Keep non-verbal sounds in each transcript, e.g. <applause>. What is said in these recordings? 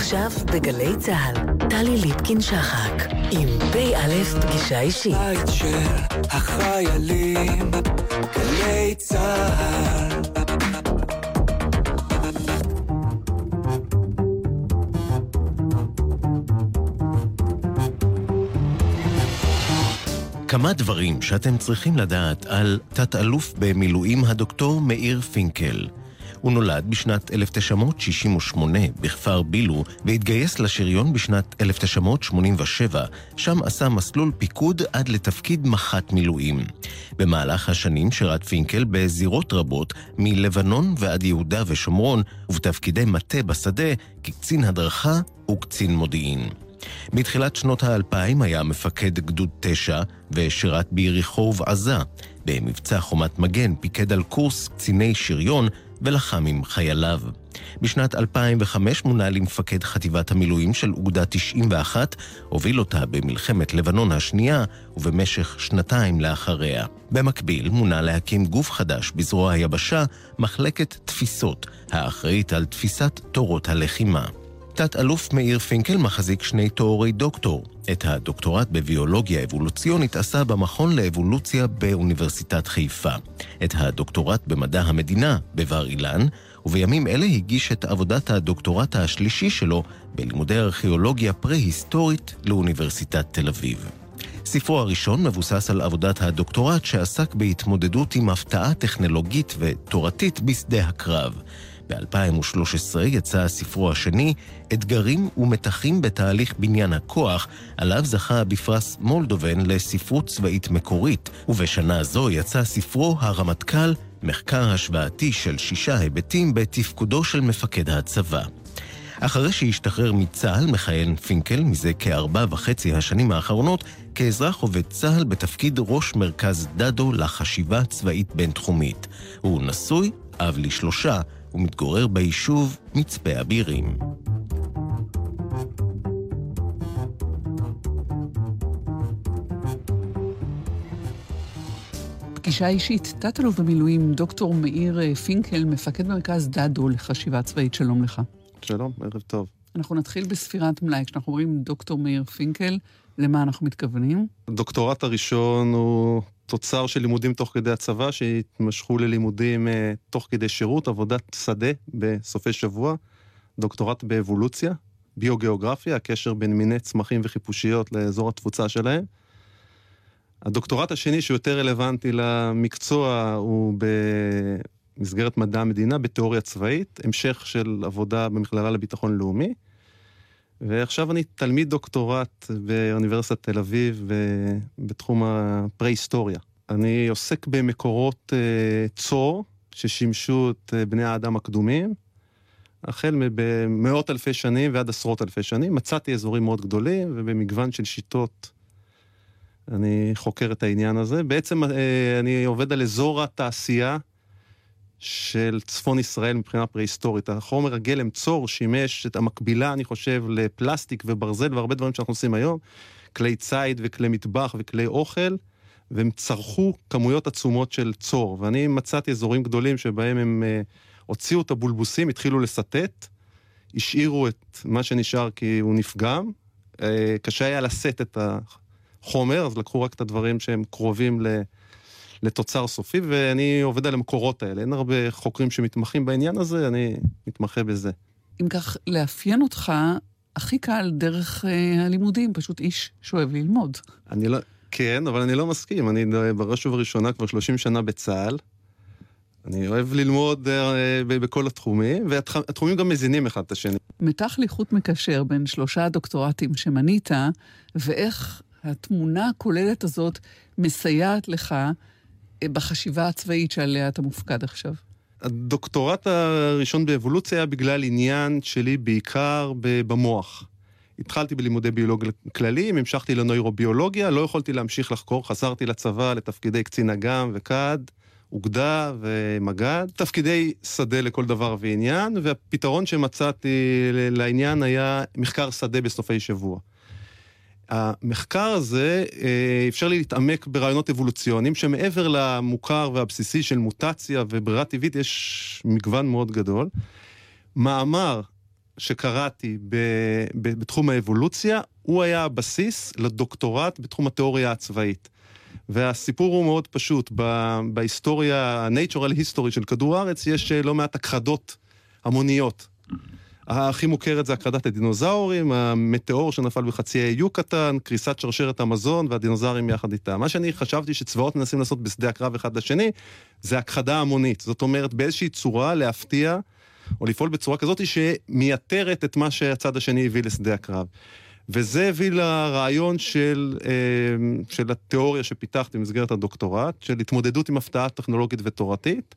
עכשיו בגלי צה"ל, טלי ליפקין-שחק, עם פ"א פגישה אישית. בית של החיילים, גלי צה"ל. כמה דברים שאתם צריכים לדעת על תת-אלוף במילואים הדוקטור מאיר פינקל. הוא נולד בשנת 1968 בכפר בילו והתגייס לשריון בשנת 1987, שם עשה מסלול פיקוד עד לתפקיד מח"ט מילואים. במהלך השנים שירת פינקל בזירות רבות, מלבנון ועד יהודה ושומרון, ובתפקידי מטה בשדה, כקצין הדרכה וקצין מודיעין. מתחילת שנות האלפיים היה מפקד גדוד תשע ושירת ביריחו ובעזה. במבצע חומת מגן פיקד על קורס קציני שריון ולחם עם חייליו. בשנת 2005 מונה למפקד חטיבת המילואים של אוגדה 91, הוביל אותה במלחמת לבנון השנייה ובמשך שנתיים לאחריה. במקביל מונה להקים גוף חדש בזרוע היבשה, מחלקת תפיסות, האחראית על תפיסת תורות הלחימה. תת-אלוף מאיר פינקל מחזיק שני תוארי דוקטור. את הדוקטורט בביולוגיה אבולוציונית עשה במכון לאבולוציה באוניברסיטת חיפה. את הדוקטורט במדע המדינה בבר אילן, ובימים אלה הגיש את עבודת הדוקטורט השלישי שלו בלימודי ארכיאולוגיה פרה-היסטורית לאוניברסיטת תל אביב. ספרו הראשון מבוסס על עבודת הדוקטורט שעסק בהתמודדות עם הפתעה טכנולוגית ותורתית בשדה הקרב. ב-2013 יצא ספרו השני, אתגרים ומתחים בתהליך בניין הכוח, עליו זכה בפרס מולדובן לספרות צבאית מקורית, ובשנה זו יצא ספרו הרמטכ"ל, מחקר השוואתי של שישה היבטים בתפקודו של מפקד הצבא. אחרי שהשתחרר מצה"ל, מכהן פינקל מזה כארבע וחצי השנים האחרונות כאזרח עובד צה"ל בתפקיד ראש מרכז דדו לחשיבה צבאית בינתחומית. הוא נשוי, אב לשלושה, ומתגורר ביישוב מצפה אבירים. פגישה אישית, תת-אלוף במילואים, דוקטור מאיר אה, פינקל, מפקד מרכז דדו לחשיבה צבאית, שלום לך. שלום, ערב טוב. אנחנו נתחיל בספירת מלאי. כשאנחנו אומרים דוקטור מאיר פינקל, למה אנחנו מתכוונים? הדוקטורט הראשון הוא תוצר של לימודים תוך כדי הצבא, שהתמשכו ללימודים uh, תוך כדי שירות, עבודת שדה בסופי שבוע, דוקטורט באבולוציה, ביוגיאוגרפיה, הקשר בין מיני צמחים וחיפושיות לאזור התפוצה שלהם. הדוקטורט השני, שהוא יותר רלוונטי למקצוע, הוא במסגרת מדע המדינה, בתיאוריה צבאית, המשך של עבודה במכללה לביטחון לאומי. ועכשיו אני תלמיד דוקטורט באוניברסיטת תל אביב בתחום הפרה-היסטוריה. אני עוסק במקורות uh, צור ששימשו את uh, בני האדם הקדומים, החל במאות אלפי שנים ועד עשרות אלפי שנים. מצאתי אזורים מאוד גדולים ובמגוון של שיטות אני חוקר את העניין הזה. בעצם uh, אני עובד על אזור התעשייה של צפון ישראל מבחינה פרה-היסטורית. החומר הגלם צור שימש את המקבילה, אני חושב, לפלסטיק וברזל והרבה דברים שאנחנו עושים היום, כלי ציד וכלי מטבח וכלי אוכל, והם צרכו כמויות עצומות של צור. ואני מצאתי אזורים גדולים שבהם הם uh, הוציאו את הבולבוסים, התחילו לסטט, השאירו את מה שנשאר כי הוא נפגם. Uh, קשה היה לשאת את החומר, אז לקחו רק את הדברים שהם קרובים ל... לתוצר סופי, ואני עובד על המקורות האלה. אין הרבה חוקרים שמתמחים בעניין הזה, אני מתמחה בזה. אם כך, לאפיין אותך הכי קל דרך אה, הלימודים, פשוט איש שאוהב ללמוד. אני לא... כן, אבל אני לא מסכים. אני בראש ובראשונה כבר 30 שנה בצה"ל. אני אוהב ללמוד אה, בכל התחומים, והתחומים גם מזינים אחד את השני. מתח לי חוט מקשר בין שלושה הדוקטורטים שמנית, ואיך התמונה הכוללת הזאת מסייעת לך בחשיבה הצבאית שעליה אתה מופקד עכשיו? הדוקטורט הראשון באבולוציה היה בגלל עניין שלי בעיקר במוח. התחלתי בלימודי ביולוגיה כלליים, המשכתי לנוירוביולוגיה, לא יכולתי להמשיך לחקור, חזרתי לצבא לתפקידי קצין אג"ם וקד, אוגדה ומג"ד, תפקידי שדה לכל דבר ועניין, והפתרון שמצאתי לעניין היה מחקר שדה בסופי שבוע. המחקר הזה אה, אפשר לי להתעמק ברעיונות אבולוציוניים שמעבר למוכר והבסיסי של מוטציה וברירה טבעית יש מגוון מאוד גדול. מאמר שקראתי ב, ב, בתחום האבולוציה, הוא היה הבסיס לדוקטורט בתחום התיאוריה הצבאית. והסיפור הוא מאוד פשוט, ב, בהיסטוריה, ה-natural history של כדור הארץ, יש אה, לא מעט הכחדות המוניות. הכי מוכרת זה הכחדת הדינוזאורים, המטאור שנפל בחצי האי יוקטן, קריסת שרשרת המזון והדינוזאורים יחד איתם. מה שאני חשבתי שצבאות מנסים לעשות בשדה הקרב אחד לשני, זה הכחדה המונית. זאת אומרת, באיזושהי צורה להפתיע, או לפעול בצורה כזאת שמייתרת את מה שהצד השני הביא לשדה הקרב. וזה הביא לרעיון של, אה, של התיאוריה שפיתחתי במסגרת הדוקטורט, של התמודדות עם הפתעה טכנולוגית ותורתית.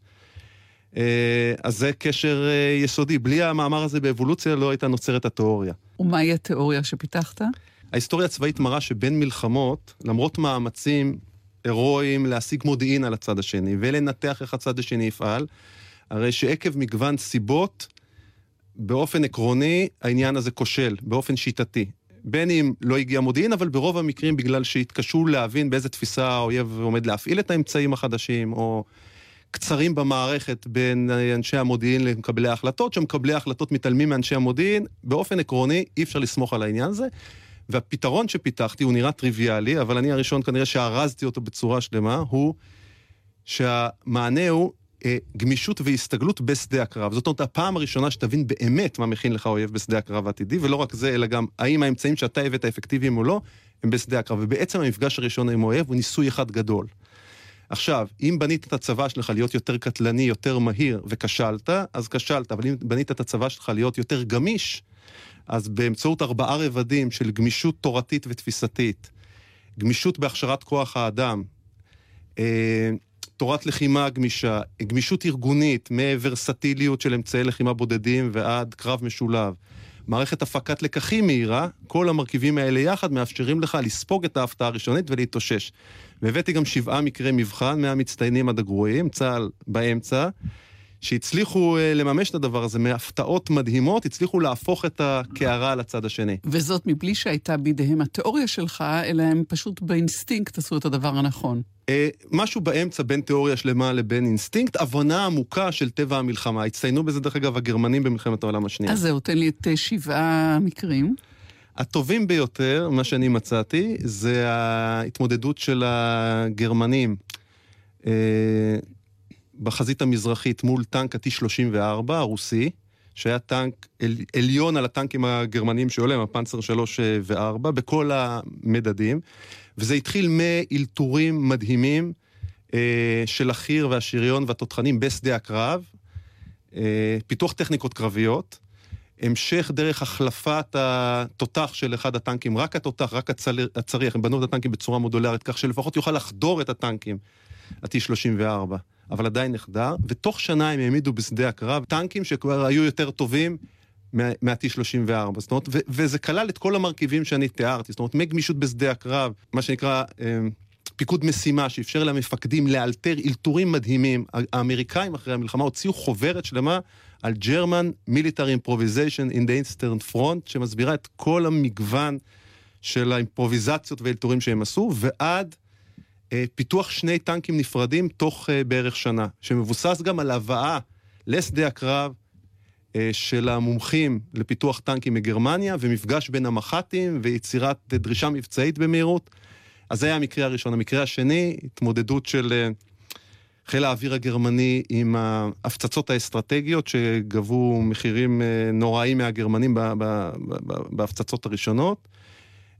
אה, אז זה קשר אה, יסודי. בלי המאמר הזה באבולוציה לא הייתה נוצרת התיאוריה. ומהי התיאוריה שפיתחת? ההיסטוריה הצבאית מראה שבין מלחמות, למרות מאמצים הירואיים להשיג מודיעין על הצד השני ולנתח איך הצד השני יפעל, הרי שעקב מגוון סיבות, באופן עקרוני העניין הזה כושל, באופן שיטתי. בין אם לא הגיע מודיעין, אבל ברוב המקרים בגלל שהתקשו להבין באיזה תפיסה האויב עומד להפעיל את האמצעים החדשים, או קצרים במערכת בין אנשי המודיעין למקבלי ההחלטות, שמקבלי ההחלטות מתעלמים מאנשי המודיעין, באופן עקרוני אי אפשר לסמוך על העניין הזה. והפתרון שפיתחתי הוא נראה טריוויאלי, אבל אני הראשון כנראה שארזתי אותו בצורה שלמה, הוא שהמענה הוא אה, גמישות והסתגלות בשדה הקרב. זאת אומרת, הפעם הראשונה שתבין באמת מה מכין לך אויב בשדה הקרב העתידי, ולא רק זה, אלא גם האם האמצעים שאתה הבאת אפקטיביים או לא, הם בשדה הקרב. ובעצם המפגש הראשון עם אויב הוא ניסוי אחד גדול. עכשיו, אם בנית את הצבא שלך להיות יותר קטלני, יותר מהיר, וכשלת, אז כשלת, אבל אם בנית את הצבא שלך להיות יותר גמיש, אז באמצעות ארבעה רבדים של גמישות תורתית ותפיסתית, גמישות בהכשרת כוח האדם, אה, תורת לחימה גמישה, גמישות ארגונית, מוורסטיליות של אמצעי לחימה בודדים ועד קרב משולב. מערכת הפקת לקחים מהירה, כל המרכיבים האלה יחד מאפשרים לך לספוג את ההפתעה הראשונית ולהתאושש. והבאתי גם שבעה מקרי מבחן מהמצטיינים עד הגרועים, צה"ל באמצע, שהצליחו uh, לממש את הדבר הזה מהפתעות מדהימות, הצליחו להפוך את הקערה לצד השני. וזאת מבלי שהייתה בידיהם התיאוריה שלך, אלא הם פשוט באינסטינקט עשו את הדבר הנכון. Uh, משהו באמצע בין תיאוריה שלמה לבין אינסטינקט, הבנה עמוקה של טבע המלחמה. הצטיינו בזה, דרך אגב, הגרמנים במלחמת העולם השנייה. אז זהו, תן לי את uh, שבעה מקרים. הטובים ביותר, מה שאני מצאתי, זה ההתמודדות של הגרמנים אה, בחזית המזרחית מול טנק ה-T-34 הרוסי, שהיה טנק על, עליון על הטנקים הגרמנים שעולה, הפנצר 3 ו-4, בכל המדדים, וזה התחיל מאלתורים מדהימים אה, של החי"ר והשריון והתותחנים בשדה הקרב, אה, פיתוח טכניקות קרביות, המשך דרך החלפת התותח של אחד הטנקים, רק התותח, רק הצל... הצריח, הם בנו את הטנקים בצורה מודולרית, כך שלפחות יוכל לחדור את הטנקים, ה-T-34, אבל עדיין נחדר, ותוך שנה הם העמידו בשדה הקרב טנקים שכבר היו יותר טובים מה-T-34. זאת אומרת, ו- וזה כלל את כל המרכיבים שאני תיארתי, זאת אומרת, מגמישות בשדה הקרב, מה שנקרא... אה, פיקוד משימה שאפשר למפקדים לאלתר אלתורים מדהימים. האמריקאים אחרי המלחמה הוציאו חוברת שלמה על German Military Improvisation in the Eastern Front, שמסבירה את כל המגוון של האימפרוביזציות ואלתורים שהם עשו, ועד אה, פיתוח שני טנקים נפרדים תוך אה, בערך שנה, שמבוסס גם על הבאה לשדה הקרב אה, של המומחים לפיתוח טנקים מגרמניה, ומפגש בין המח"טים ויצירת דרישה מבצעית במהירות. אז זה היה המקרה הראשון. המקרה השני, התמודדות של אה, חיל האוויר הגרמני עם ההפצצות האסטרטגיות שגבו מחירים אה, נוראים מהגרמנים בהפצצות הראשונות.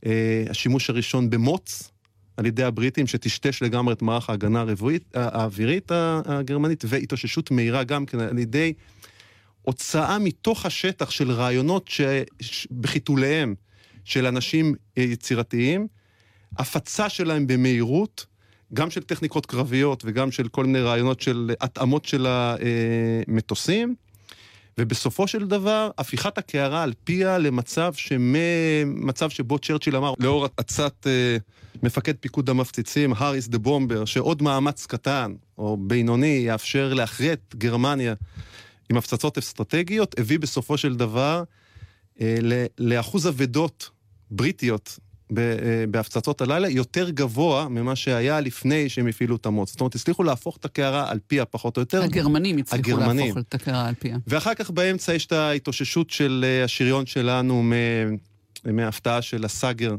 אה, השימוש הראשון במוץ על ידי הבריטים, שטשטש לגמרי את מערך ההגנה האווירית הגרמנית, והתאוששות מהירה גם כן על ידי הוצאה מתוך השטח של רעיונות שבחיתוליהם של אנשים יצירתיים, הפצה שלהם במהירות, גם של טכניקות קרביות וגם של כל מיני רעיונות של התאמות של המטוסים, ובסופו של דבר, הפיכת הקערה על פיה למצב שממצב שבו צ'רצ'יל אמר, לאור עצת אה, מפקד פיקוד המפציצים, האריס דה בומבר, שעוד מאמץ קטן או בינוני יאפשר להכריע את גרמניה עם הפצצות אסטרטגיות, הביא בסופו של דבר אה, לאחוז אבדות בריטיות בהפצצות הלילה יותר גבוה ממה שהיה לפני שהם הפעילו את המוץ. זאת אומרת, הצליחו להפוך את הקערה על פיה פחות או יותר. הגרמנים הצליחו הגרמנים. להפוך את הקערה על פיה. ואחר כך באמצע יש את ההתאוששות של אה, השריון שלנו מההפתעה של הסאגר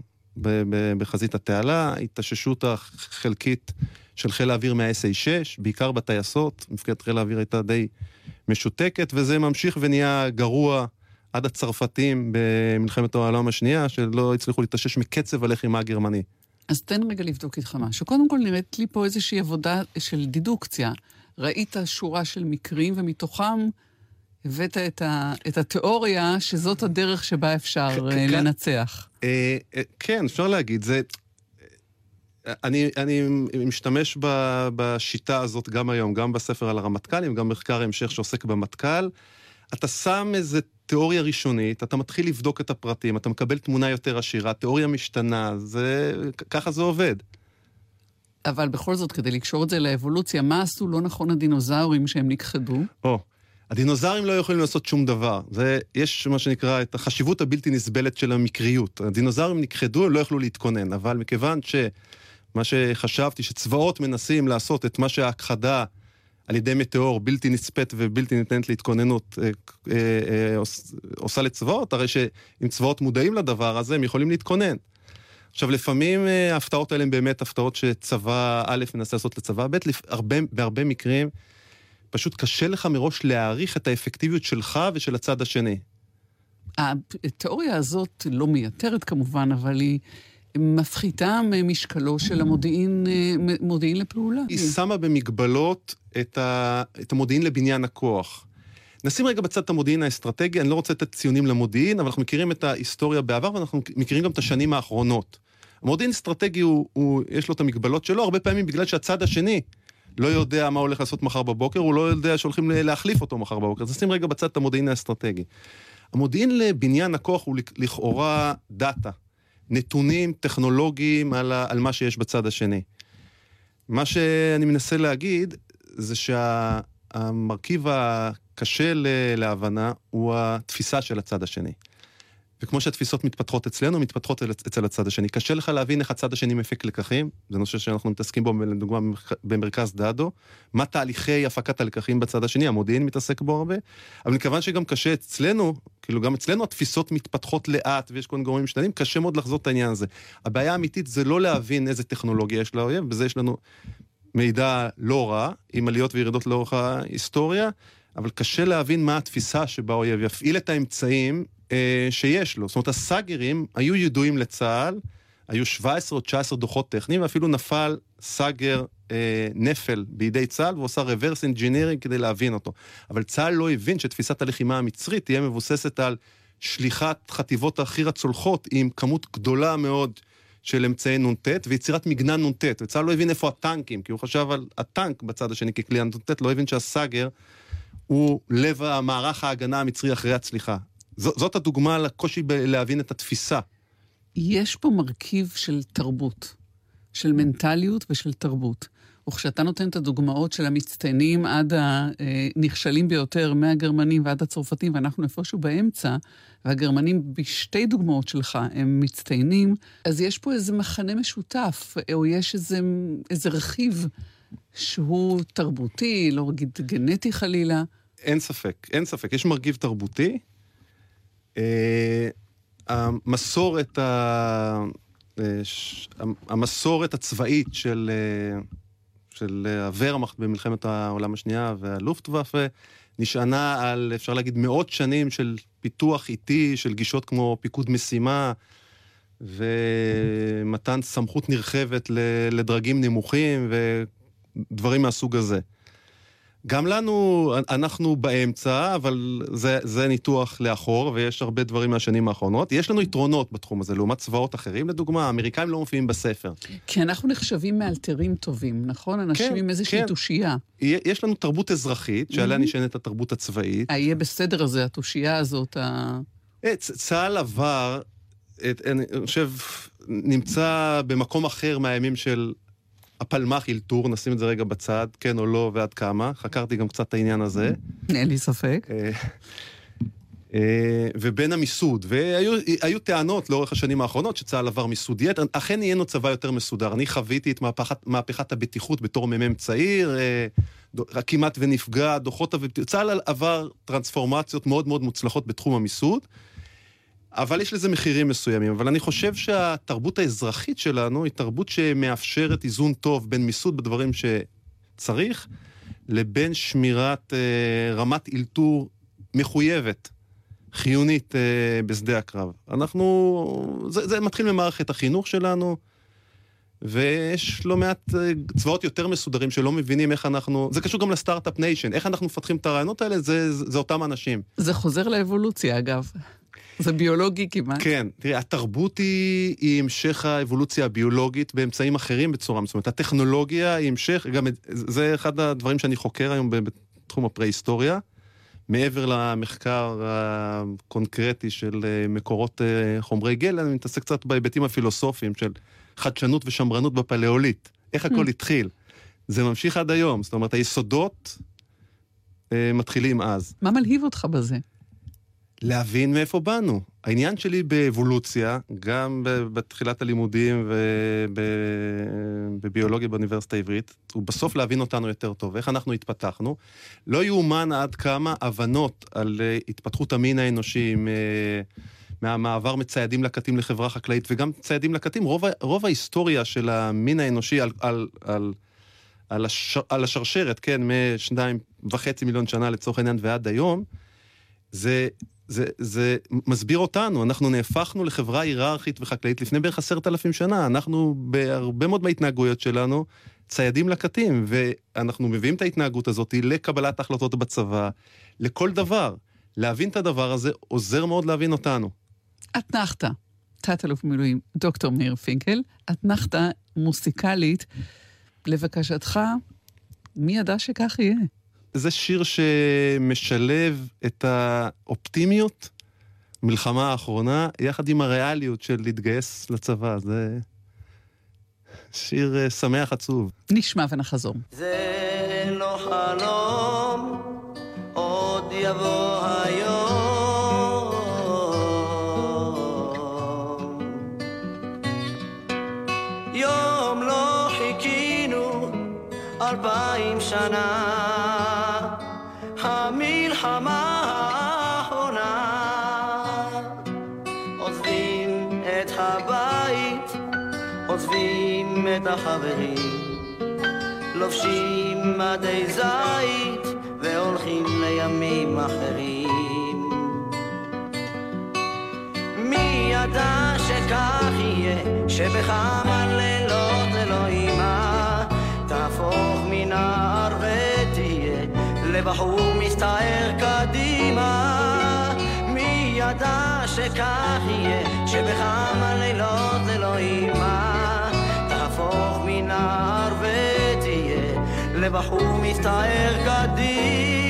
בחזית התעלה, התאוששות החלקית של חיל האוויר מה-SA6, בעיקר בטייסות, מפקדת חיל האוויר הייתה די משותקת, וזה ממשיך ונהיה גרוע. עד הצרפתים במלחמת העולם השנייה, שלא הצליחו להתאושש מקצב הלחימה הגרמני. אז תן רגע לבדוק איתך משהו. קודם כל נראית לי פה איזושהי עבודה של דידוקציה. ראית שורה של מקרים, ומתוכם הבאת את, ה, את התיאוריה שזאת הדרך שבה אפשר אה, לנצח. אה, אה, כן, אפשר להגיד. זה... אני, אני משתמש בשיטה הזאת גם היום, גם בספר על הרמטכ"לים, גם מחקר המשך שעוסק במטכ"ל. אתה שם איזה תיאוריה ראשונית, אתה מתחיל לבדוק את הפרטים, אתה מקבל תמונה יותר עשירה, תיאוריה משתנה, זה... ככה זה עובד. אבל בכל זאת, כדי לקשור את זה לאבולוציה, מה עשו לא נכון הדינוזאורים שהם נכחדו? או, הדינוזאורים לא יכולים לעשות שום דבר. זה, יש מה שנקרא את החשיבות הבלתי נסבלת של המקריות. הדינוזאורים נכחדו, הם לא יכלו להתכונן, אבל מכיוון שמה שחשבתי, שצבאות מנסים לעשות את מה שההכחדה על ידי מטאור בלתי נצפית ובלתי ניתנת להתכוננות אה, אה, אה, עושה לצבאות, הרי שאם צבאות מודעים לדבר הזה, הם יכולים להתכונן. עכשיו, לפעמים ההפתעות האלה הן באמת הפתעות שצבא א' מנסה לעשות לצבא ב', הרבה, בהרבה מקרים פשוט קשה לך מראש להעריך את האפקטיביות שלך ושל הצד השני. התיאוריה הזאת לא מייתרת כמובן, אבל היא... מפחיתה ממשקלו של המודיעין, מודיעין לפעולה. היא שמה במגבלות את, ה, את המודיעין לבניין הכוח. נשים רגע בצד את המודיעין האסטרטגי, אני לא רוצה לתת ציונים למודיעין, אבל אנחנו מכירים את ההיסטוריה בעבר ואנחנו מכירים גם את השנים האחרונות. המודיעין האסטרטגי, הוא, הוא, יש לו את המגבלות שלו, הרבה פעמים בגלל שהצד השני לא יודע מה הולך לעשות מחר בבוקר, הוא לא יודע שהולכים להחליף אותו מחר בבוקר. אז נשים רגע בצד את המודיעין האסטרטגי. המודיעין לבניין הכוח הוא לכאורה דאטה, נתונים טכנולוגיים על, ה, על מה שיש בצד השני. מה שאני מנסה להגיד זה שהמרכיב הקשה להבנה הוא התפיסה של הצד השני. וכמו שהתפיסות מתפתחות אצלנו, מתפתחות אצל הצד השני. קשה לך להבין איך הצד השני מפיק לקחים, זה נושא שאנחנו מתעסקים בו, לדוגמה, במרכז דאדו, מה תהליכי הפקת הלקחים בצד השני, המודיעין מתעסק בו הרבה, אבל מכיוון שגם קשה אצלנו, כאילו גם אצלנו התפיסות מתפתחות לאט ויש כל מיני גורמים משתנים, קשה מאוד לחזות את העניין הזה. הבעיה האמיתית זה לא להבין איזה טכנולוגיה יש לאויב, בזה יש לנו מידע לא רע, עם עליות וירידות לאורך ההיסטוריה, אבל קשה להבין מה התפיסה שבה האויב יפעיל את האמצעים אה, שיש לו. זאת אומרת, הסאגרים היו ידועים לצה"ל, היו 17 או 19 דוחות טכניים, ואפילו נפל סאגר אה, נפל בידי צה"ל, והוא עושה reverse engineering כדי להבין אותו. אבל צה"ל לא הבין שתפיסת הלחימה המצרית תהיה מבוססת על שליחת חטיבות החי"ר הצולחות עם כמות גדולה מאוד של אמצעי נ"ט ויצירת מגנן נ"ט. וצה"ל לא הבין איפה הטנקים, כי הוא חשב על הטנק בצד השני ככלי הנ"ט, לא הבין שהסאגר הוא לב המערך ההגנה המצרי אחרי הצליחה. ז, זאת הדוגמה לקושי להבין את התפיסה. יש פה מרכיב של תרבות, של מנטליות ושל תרבות. וכשאתה נותן את הדוגמאות של המצטיינים עד הנכשלים ביותר, מהגרמנים ועד הצרפתים, ואנחנו איפשהו באמצע, והגרמנים בשתי דוגמאות שלך הם מצטיינים, אז יש פה איזה מחנה משותף, או יש איזה, איזה רכיב שהוא תרבותי, לא אגיד גנטי חלילה. אין ספק, אין ספק. יש מרכיב תרבותי. אה, המסורת, ה... אה, המסורת הצבאית של, אה, של הוורמאכט במלחמת העולם השנייה והלופטוואפה נשענה על, אפשר להגיד, מאות שנים של פיתוח איטי, של גישות כמו פיקוד משימה ומתן סמכות נרחבת לדרגים נמוכים ודברים מהסוג הזה. גם לנו, אנחנו באמצע, אבל זה, זה ניתוח לאחור, ויש הרבה דברים מהשנים האחרונות. יש לנו יתרונות בתחום הזה, לעומת צבאות אחרים, לדוגמה, האמריקאים לא מופיעים בספר. כי אנחנו נחשבים מאלתרים טובים, נכון? אנשים כן, עם איזושהי כן. תושייה. יש לנו תרבות אזרחית, שעליה mm-hmm. נשענת התרבות הצבאית. היהיה בסדר הזה, התושייה הזאת, ה... אה, צה"ל עבר, אני חושב, נמצא במקום אחר מהימים של הפלמ"ח אילתור, נשים את זה רגע בצד, כן או לא ועד כמה. חקרתי גם קצת את העניין הזה. אין לי ספק. אה, אה, ובין המיסוד, והיו טענות לאורך השנים האחרונות שצה"ל עבר מיסוד יתר, אכן נהיינו צבא יותר מסודר. אני חוויתי את מהפכת, מהפכת הבטיחות בתור מ"מ צעיר, אה, כמעט ונפגע, דוחות הבטיחות, צה"ל עבר טרנספורמציות מאוד מאוד מוצלחות בתחום המיסוד, אבל יש לזה מחירים מסוימים. אבל אני חושב שהתרבות האזרחית שלנו היא תרבות שמאפשרת איזון טוב בין מיסוד בדברים שצריך, לבין שמירת אה, רמת אילתור מחויבת. חיונית אה, בשדה הקרב. אנחנו, זה, זה מתחיל ממערכת החינוך שלנו, ויש לא מעט אה, צבאות יותר מסודרים שלא מבינים איך אנחנו, זה קשור גם לסטארט-אפ ניישן, איך אנחנו מפתחים את הרעיונות האלה, זה, זה, זה אותם אנשים. זה חוזר לאבולוציה אגב. זה ביולוגי כמעט. כן, תראה, התרבות היא, היא המשך האבולוציה הביולוגית באמצעים אחרים בצורה מסוימת. הטכנולוגיה היא המשך, גם זה אחד הדברים שאני חוקר היום בתחום הפרה-היסטוריה. מעבר למחקר הקונקרטי של אה, מקורות אה, חומרי גלם, אני מתעסק קצת בהיבטים הפילוסופיים של חדשנות ושמרנות בפלאוליט. איך הכל mm. התחיל. זה ממשיך עד היום, זאת אומרת, היסודות אה, מתחילים אז. מה מלהיב אותך בזה? להבין מאיפה באנו. העניין שלי באבולוציה, גם בתחילת הלימודים ובביולוגיה באוניברסיטה העברית, הוא בסוף להבין אותנו יותר טוב, איך אנחנו התפתחנו. לא יאומן עד כמה הבנות על אה, התפתחות המין האנושי, מהמעבר מציידים לקטים לחברה חקלאית, וגם ציידים לקטים, רוב, רוב ההיסטוריה של המין האנושי על, על, על, על, הש, על השרשרת, כן, משניים וחצי מיליון שנה לצורך העניין ועד היום, זה זה, זה מסביר אותנו, אנחנו נהפכנו לחברה היררכית וחקלאית לפני בערך עשרת אלפים שנה. אנחנו, בהרבה מאוד מההתנהגויות שלנו, ציידים לקטים, ואנחנו מביאים את ההתנהגות הזאת לקבלת החלטות בצבא, לכל דבר. להבין את הדבר הזה עוזר מאוד להבין אותנו. אתנחתא, תת-אלוף במילואים, דוקטור מאיר פינקל, אתנחתא מוסיקלית, לבקשתך, מי ידע שכך יהיה? זה שיר שמשלב את האופטימיות, מלחמה האחרונה, יחד עם הריאליות של להתגייס לצבא. זה שיר אה, שמח עצוב. נשמע ונחזור. זה לא חלום, עוד יבוא היום. יום לא אלפיים שנה החברים. לובשים מדי זית והולכים לימים אחרים. מי ידע שכך יהיה, שבכמה לילות אלוהימה תהפוך מנער לבחור מסתער קדימה. מי ידע שכך יהיה שבכמה לילות אלוהימה מנער ותהיה לבחור מסתער קדימה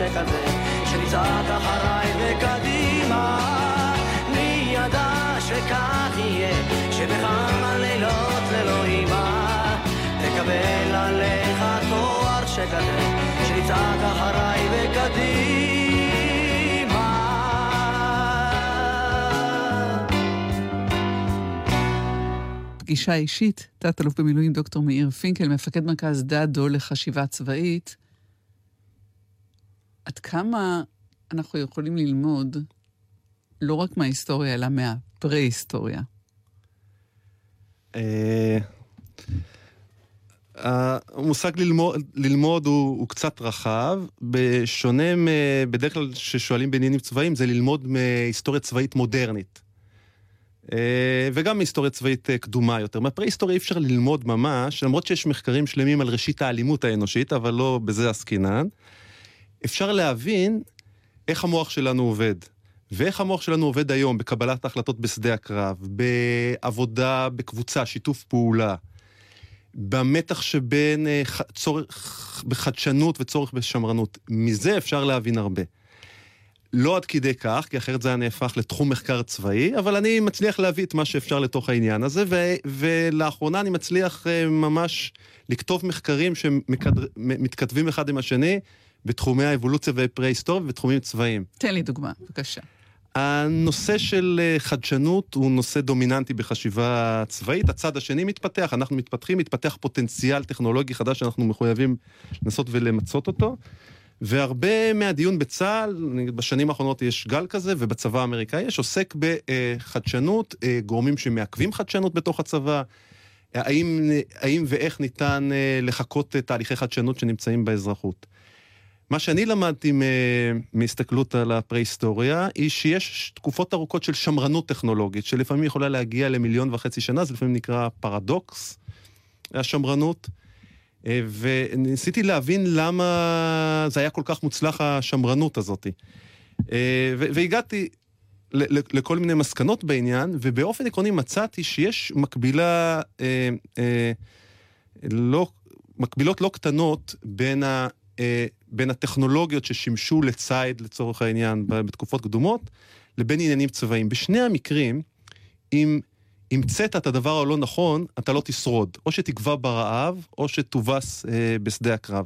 שכזה, שנצעק אחריי וקדימה. מי ידע שכך יהיה, שבכמה לילות ללא אימה, תקבל עליך תואר שכזה, שנצעק אחריי וקדימה. פגישה אישית, תת-אלוף במילואים דוקטור מאיר פינקל, מפקד מרכז דדו לחשיבה צבאית. עד כמה אנחנו יכולים ללמוד לא רק מההיסטוריה, אלא מהפרה-היסטוריה? אה, המושג ללמוד, ללמוד הוא, הוא קצת רחב, בשונה בדרך כלל ששואלים בעניינים צבאיים, זה ללמוד מהיסטוריה צבאית מודרנית. אה, וגם מהיסטוריה צבאית אה, קדומה יותר. מהפרה-היסטוריה אי אפשר ללמוד ממש, למרות שיש מחקרים שלמים על ראשית האלימות האנושית, אבל לא בזה עסקינן. אפשר להבין איך המוח שלנו עובד. ואיך המוח שלנו עובד היום בקבלת החלטות בשדה הקרב, בעבודה בקבוצה, שיתוף פעולה, במתח שבין אה, צורך בחדשנות וצורך בשמרנות. מזה אפשר להבין הרבה. לא עד כדי כך, כי אחרת זה היה נהפך לתחום מחקר צבאי, אבל אני מצליח להביא את מה שאפשר לתוך העניין הזה, ו- ולאחרונה אני מצליח uh, ממש לכתוב מחקרים שמתכתבים אחד עם השני בתחומי האבולוציה והפרה-היסטוריה ובתחומים צבאיים. תן לי דוגמה, בבקשה. הנושא של אה, חדשנות הוא נושא דומיננטי בחשיבה צבאית, הצד השני מתפתח, אנחנו מתפתחים, מתפתח פוטנציאל טכנולוגי חדש שאנחנו מחויבים לנסות ולמצות אותו. והרבה מהדיון בצה"ל, בשנים האחרונות יש גל כזה, ובצבא האמריקאי יש, עוסק בחדשנות, אה, גורמים שמעכבים חדשנות בתוך הצבא, האם, האם ואיך ניתן אה, לחקות תהליכי חדשנות שנמצאים באזרחות. מה שאני למדתי מהסתכלות על הפרה-היסטוריה, היא שיש תקופות ארוכות של שמרנות טכנולוגית, שלפעמים יכולה להגיע למיליון וחצי שנה, זה לפעמים נקרא פרדוקס, השמרנות. אה, וניסיתי להבין למה זה היה כל כך מוצלח השמרנות הזאת. אה, והגעתי לכל מיני מסקנות בעניין, ובאופן עקרוני מצאתי שיש מקבילה, אה, לא, מקבילות לא קטנות בין, ה, בין הטכנולוגיות ששימשו לציד, לצורך העניין, בתקופות קדומות, לבין עניינים צבאיים. בשני המקרים, אם המצאת את הדבר הלא נכון, אתה לא תשרוד. או שתגווע ברעב, או שתובס אה, בשדה הקרב.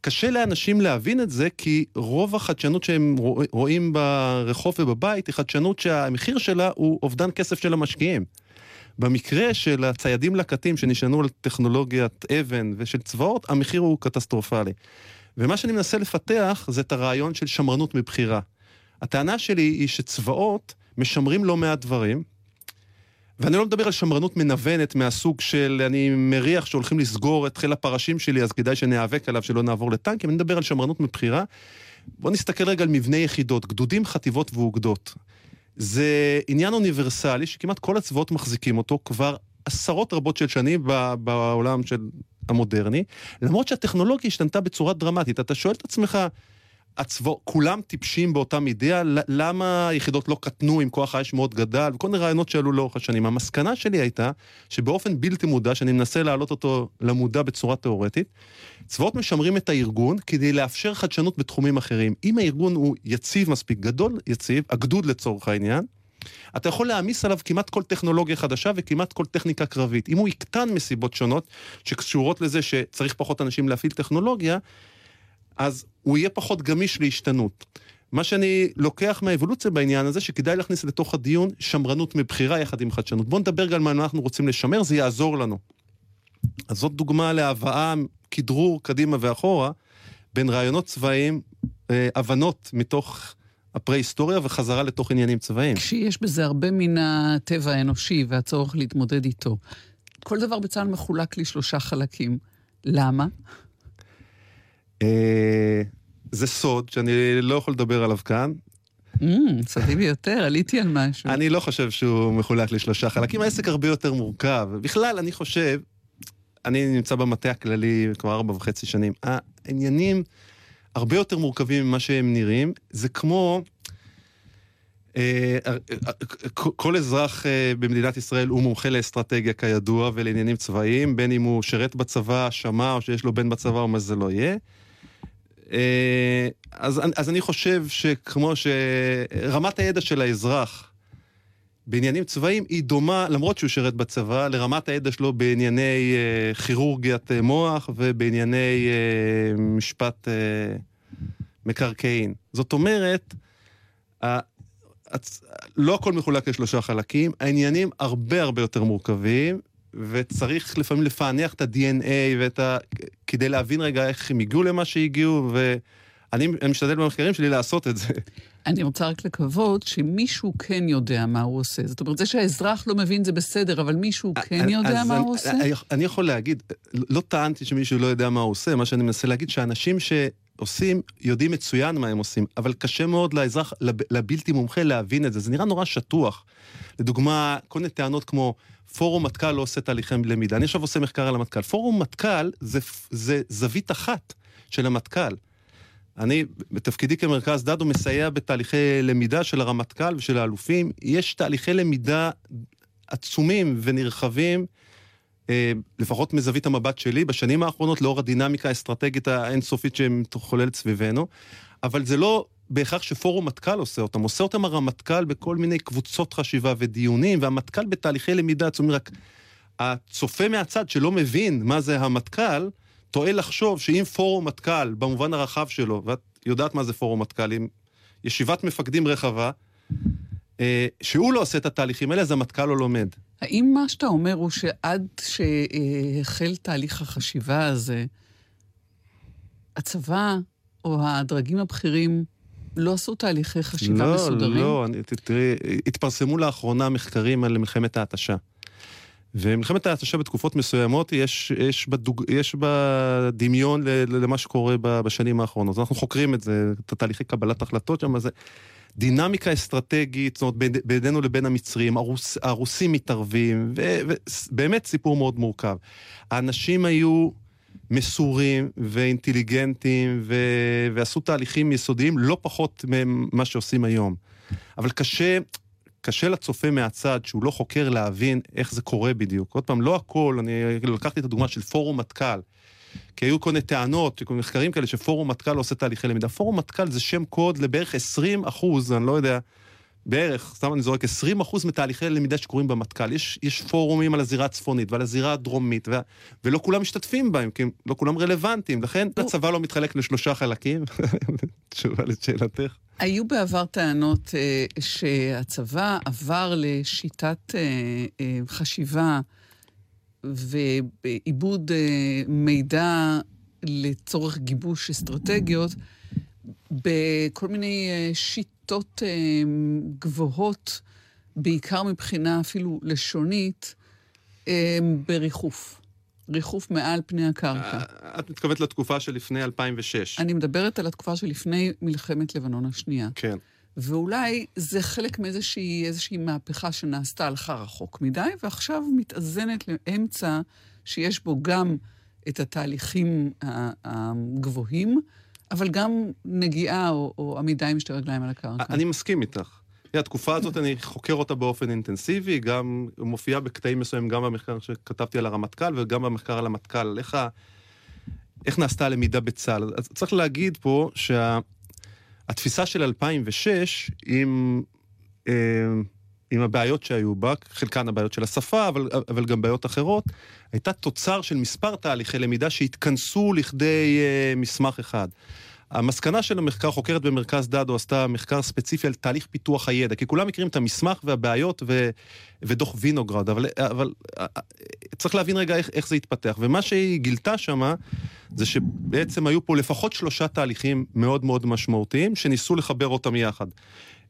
קשה לאנשים להבין את זה, כי רוב החדשנות שהם רואים ברחוב ובבית היא חדשנות שהמחיר שלה הוא אובדן כסף של המשקיעים. במקרה של הציידים לקטים שנשענו על טכנולוגיית אבן ושל צבאות, המחיר הוא קטסטרופלי. ומה שאני מנסה לפתח זה את הרעיון של שמרנות מבחירה. הטענה שלי היא שצבאות משמרים לא מעט דברים, ואני לא מדבר על שמרנות מנוונת מהסוג של אני מריח שהולכים לסגור את חיל הפרשים שלי, אז כדאי שניאבק עליו, שלא נעבור לטנקים, אני מדבר על שמרנות מבחירה. בואו נסתכל רגע על מבנה יחידות, גדודים, חטיבות ואוגדות. זה עניין אוניברסלי שכמעט כל הצבאות מחזיקים אותו כבר עשרות רבות של שנים בעולם של המודרני, למרות שהטכנולוגיה השתנתה בצורה דרמטית. אתה שואל את עצמך, הצבא, כולם טיפשים באותה מידה, למה היחידות לא קטנו אם כוח האש מאוד גדל, וכל מיני רעיונות שעלו לאורך השנים. המסקנה שלי הייתה שבאופן בלתי מודע, שאני מנסה להעלות אותו למודע בצורה תיאורטית, צבאות משמרים את הארגון כדי לאפשר חדשנות בתחומים אחרים. אם הארגון הוא יציב מספיק גדול, יציב, הגדוד לצורך העניין, אתה יכול להעמיס עליו כמעט כל טכנולוגיה חדשה וכמעט כל טכניקה קרבית. אם הוא יקטן מסיבות שונות, שקשורות לזה שצריך פחות אנשים להפעיל טכנולוגיה, אז הוא יהיה פחות גמיש להשתנות. מה שאני לוקח מהאבולוציה בעניין הזה, שכדאי להכניס לתוך הדיון שמרנות מבחירה יחד עם חדשנות. בואו נדבר גם על מה אנחנו רוצים לשמר, זה יעזור לנו. אז זאת דוגמה להבאה, כדרור קדימה ואחורה, בין רעיונות צבאיים, אה, הבנות מתוך הפרה-היסטוריה וחזרה לתוך עניינים צבאיים. כשיש בזה הרבה מן הטבע האנושי והצורך להתמודד איתו. כל דבר בצה"ל מחולק לשלושה חלקים. למה? אה, זה סוד שאני לא יכול לדבר עליו כאן. Mm, סודי ביותר, עליתי על משהו. אני לא חושב שהוא מחולק לשלושה חלקים, העסק הרבה יותר מורכב. בכלל, אני חושב, אני נמצא במטה הכללי כבר ארבע וחצי שנים, העניינים הרבה יותר מורכבים ממה שהם נראים. זה כמו... אה, אה, כל אזרח במדינת ישראל הוא מומחה לאסטרטגיה כידוע ולעניינים צבאיים, בין אם הוא שירת בצבא, שמע או שיש לו בן בצבא או מה זה לא יהיה. אה, אז, אז אני חושב שכמו שרמת הידע של האזרח בעניינים צבאיים היא דומה, למרות שהוא שירת בצבא, לרמת הידע שלו בענייני uh, כירורגיית uh, מוח ובענייני uh, משפט uh, מקרקעין. זאת אומרת, uh, לא הכל מחולק לשלושה חלקים, העניינים הרבה הרבה יותר מורכבים, וצריך לפעמים לפענח את ה-DNA ואת ה... כדי להבין רגע איך הם הגיעו למה שהגיעו, אני, אני משתדל במחקרים שלי לעשות את זה. אני רוצה רק לקוות שמישהו כן יודע מה הוא עושה. זאת אומרת, זה שהאזרח לא מבין זה בסדר, אבל מישהו כן יודע מה אני, הוא עושה? אני, אני יכול להגיד, לא טענתי שמישהו לא יודע מה הוא עושה, מה שאני מנסה להגיד, שאנשים שעושים, יודעים מצוין מה הם עושים, אבל קשה מאוד לאזרח, לבלתי מומחה להבין את זה. זה נראה נורא שטוח. לדוגמה, כל מיני טענות כמו, פורום מטכ"ל לא עושה תהליכי למידה. אני עכשיו עושה מחקר על המטכ"ל. פורום מטכ"ל זה, זה זווית אחת של המטכ"ל. אני, בתפקידי כמרכז דדו, מסייע בתהליכי למידה של הרמטכ"ל ושל האלופים. יש תהליכי למידה עצומים ונרחבים, אה, לפחות מזווית המבט שלי, בשנים האחרונות, לאור הדינמיקה האסטרטגית האינסופית שמתחוללת סביבנו, אבל זה לא בהכרח שפורום מטכ"ל עושה אותם, עושה אותם הרמטכ"ל בכל מיני קבוצות חשיבה ודיונים, והמטכ"ל בתהליכי למידה עצומים, רק הצופה מהצד שלא מבין מה זה המטכ"ל, טועה לחשוב שאם פורום מטכ"ל, במובן הרחב שלו, ואת יודעת מה זה פורום מטכ"ל, עם ישיבת מפקדים רחבה, אה, שהוא לא עושה את התהליכים האלה, אז המטכ"ל לא לומד. האם מה שאתה אומר הוא שעד שהחל תהליך החשיבה הזה, הצבא או הדרגים הבכירים לא עשו תהליכי חשיבה לא, מסודרים? לא, לא, תראי, התפרסמו לאחרונה מחקרים על מלחמת ההתשה. ומלחמת ההתשה בתקופות מסוימות יש, יש, בדוג, יש בדמיון למה שקורה בשנים האחרונות. אנחנו חוקרים את זה, את התהליכי קבלת החלטות שם, זה דינמיקה אסטרטגית, זאת אומרת, בינינו לבין המצרים, הרוס, הרוסים מתערבים, ובאמת סיפור מאוד מורכב. האנשים היו מסורים ואינטליגנטים ו... ועשו תהליכים יסודיים לא פחות ממה שעושים היום. אבל קשה, קשה לצופה מהצד, שהוא לא חוקר, להבין איך זה קורה בדיוק. עוד פעם, לא הכל, אני לקחתי את הדוגמה של פורום מטכ"ל, כי היו כל מיני טענות, כל מיני מחקרים כאלה, שפורום מטכ"ל עושה תהליכי למידה. פורום מטכ"ל זה שם קוד לבערך 20 אחוז, אני לא יודע, בערך, סתם אני זורק, 20 אחוז מתהליכי למידה שקורים במטכ"ל. יש, יש פורומים על הזירה הצפונית ועל הזירה הדרומית, ו, ולא כולם משתתפים בהם, כי לא כולם רלוונטיים. לכן הצבא לא מתחלק לשלושה חלקים. <laughs> תשובה לשאלתך. היו בעבר טענות אה, שהצבא עבר לשיטת אה, אה, חשיבה ועיבוד אה, מידע לצורך גיבוש אסטרטגיות בכל מיני אה, שיטות אה, גבוהות, בעיקר מבחינה אפילו לשונית, אה, בריחוף. ריחוף מעל פני הקרקע. את מתכוונת לתקופה שלפני 2006. אני מדברת על התקופה שלפני מלחמת לבנון השנייה. כן. ואולי זה חלק מאיזושהי מהפכה שנעשתה, הלכה רחוק מדי, ועכשיו מתאזנת לאמצע שיש בו גם את התהליכים הגבוהים, אבל גם נגיעה או, או עמידה עם שתי רגליים על הקרקע. אני מסכים איתך. התקופה הזאת, אני חוקר אותה באופן אינטנסיבי, גם מופיעה בקטעים מסוימים, גם במחקר שכתבתי על הרמטכ"ל וגם במחקר על המטכ"ל, איך, ה... איך נעשתה הלמידה בצה"ל. אז צריך להגיד פה שהתפיסה שה... של 2006, עם, אה, עם הבעיות שהיו בה, חלקן הבעיות של השפה, אבל, אבל גם בעיות אחרות, הייתה תוצר של מספר תהליכי למידה שהתכנסו לכדי אה, מסמך אחד. המסקנה של המחקר, חוקרת במרכז דדו עשתה מחקר ספציפי על תהליך פיתוח הידע, כי כולם מכירים את המסמך והבעיות ו, ודוח וינוגרד, אבל, אבל צריך להבין רגע איך, איך זה התפתח. ומה שהיא גילתה שמה, זה שבעצם היו פה לפחות שלושה תהליכים מאוד מאוד משמעותיים, שניסו לחבר אותם יחד.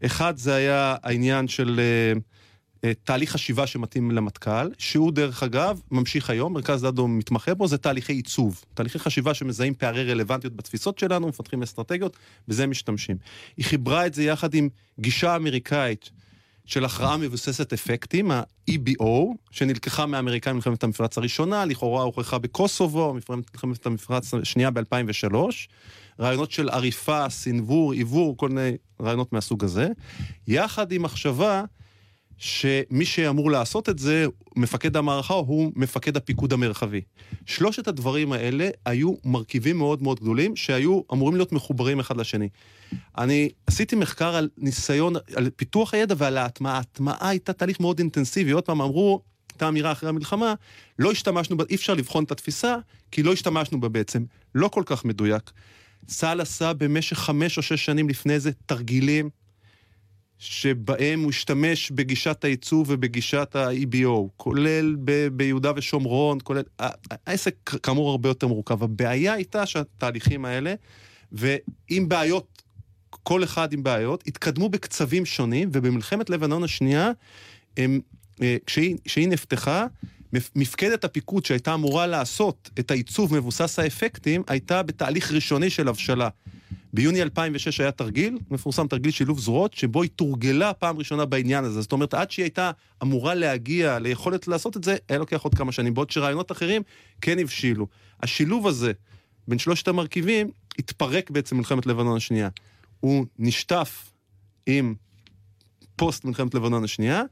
אחד זה היה העניין של... Uh, אה, תהליך חשיבה שמתאים למטכ"ל, שהוא דרך אגב ממשיך היום, מרכז דדו מתמחה בו, זה תהליכי עיצוב. תהליכי חשיבה שמזהים פערי רלוונטיות בתפיסות שלנו, מפתחים אסטרטגיות, בזה משתמשים. היא חיברה את זה יחד עם גישה אמריקאית של הכרעה מבוססת אפקטים, ה-EBO, שנלקחה מהאמריקאים במלחמת המפרץ הראשונה, לכאורה הוכחה בקוסובו, מלחמת המפרץ השנייה ב-2003. רעיונות של עריפה, סנוור, עיוור, כל מיני רעיונות מהסוג הזה. יחד עם מחשבה שמי שאמור לעשות את זה, מפקד המערכה, הוא מפקד הפיקוד המרחבי. שלושת הדברים האלה היו מרכיבים מאוד מאוד גדולים, שהיו אמורים להיות מחוברים אחד לשני. אני עשיתי מחקר על ניסיון, על פיתוח הידע ועל ההטמעה. ההטמעה הייתה תהליך מאוד אינטנסיבי. עוד פעם אמרו, הייתה אמירה אחרי המלחמה, לא השתמשנו אי אפשר לבחון את התפיסה, כי לא השתמשנו בה בעצם. לא כל כך מדויק. צה"ל עשה במשך חמש או שש שנים לפני זה תרגילים שבהם הוא השתמש בגישת הייצוא ובגישת ה-EBO, כולל ב- ביהודה ושומרון, כולל... העסק כאמור הרבה יותר מורכב. הבעיה הייתה שהתהליכים האלה ועם בעיות, כל אחד עם בעיות, התקדמו בקצבים שונים, ובמלחמת לבנון השנייה, הם, אה, כשהיא, כשהיא נפתחה, מפקדת הפיקוד שהייתה אמורה לעשות את העיצוב מבוסס האפקטים, הייתה בתהליך ראשוני של הבשלה. ביוני 2006 היה תרגיל, מפורסם תרגיל שילוב זרועות, שבו היא תורגלה פעם ראשונה בעניין הזה. זאת אומרת, עד שהיא הייתה אמורה להגיע ליכולת לעשות את זה, היה לוקח עוד כמה שנים, בעוד שרעיונות אחרים כן הבשילו. השילוב הזה בין שלושת המרכיבים התפרק בעצם במלחמת לבנון השנייה. הוא נשטף עם פוסט מלחמת לבנון השנייה,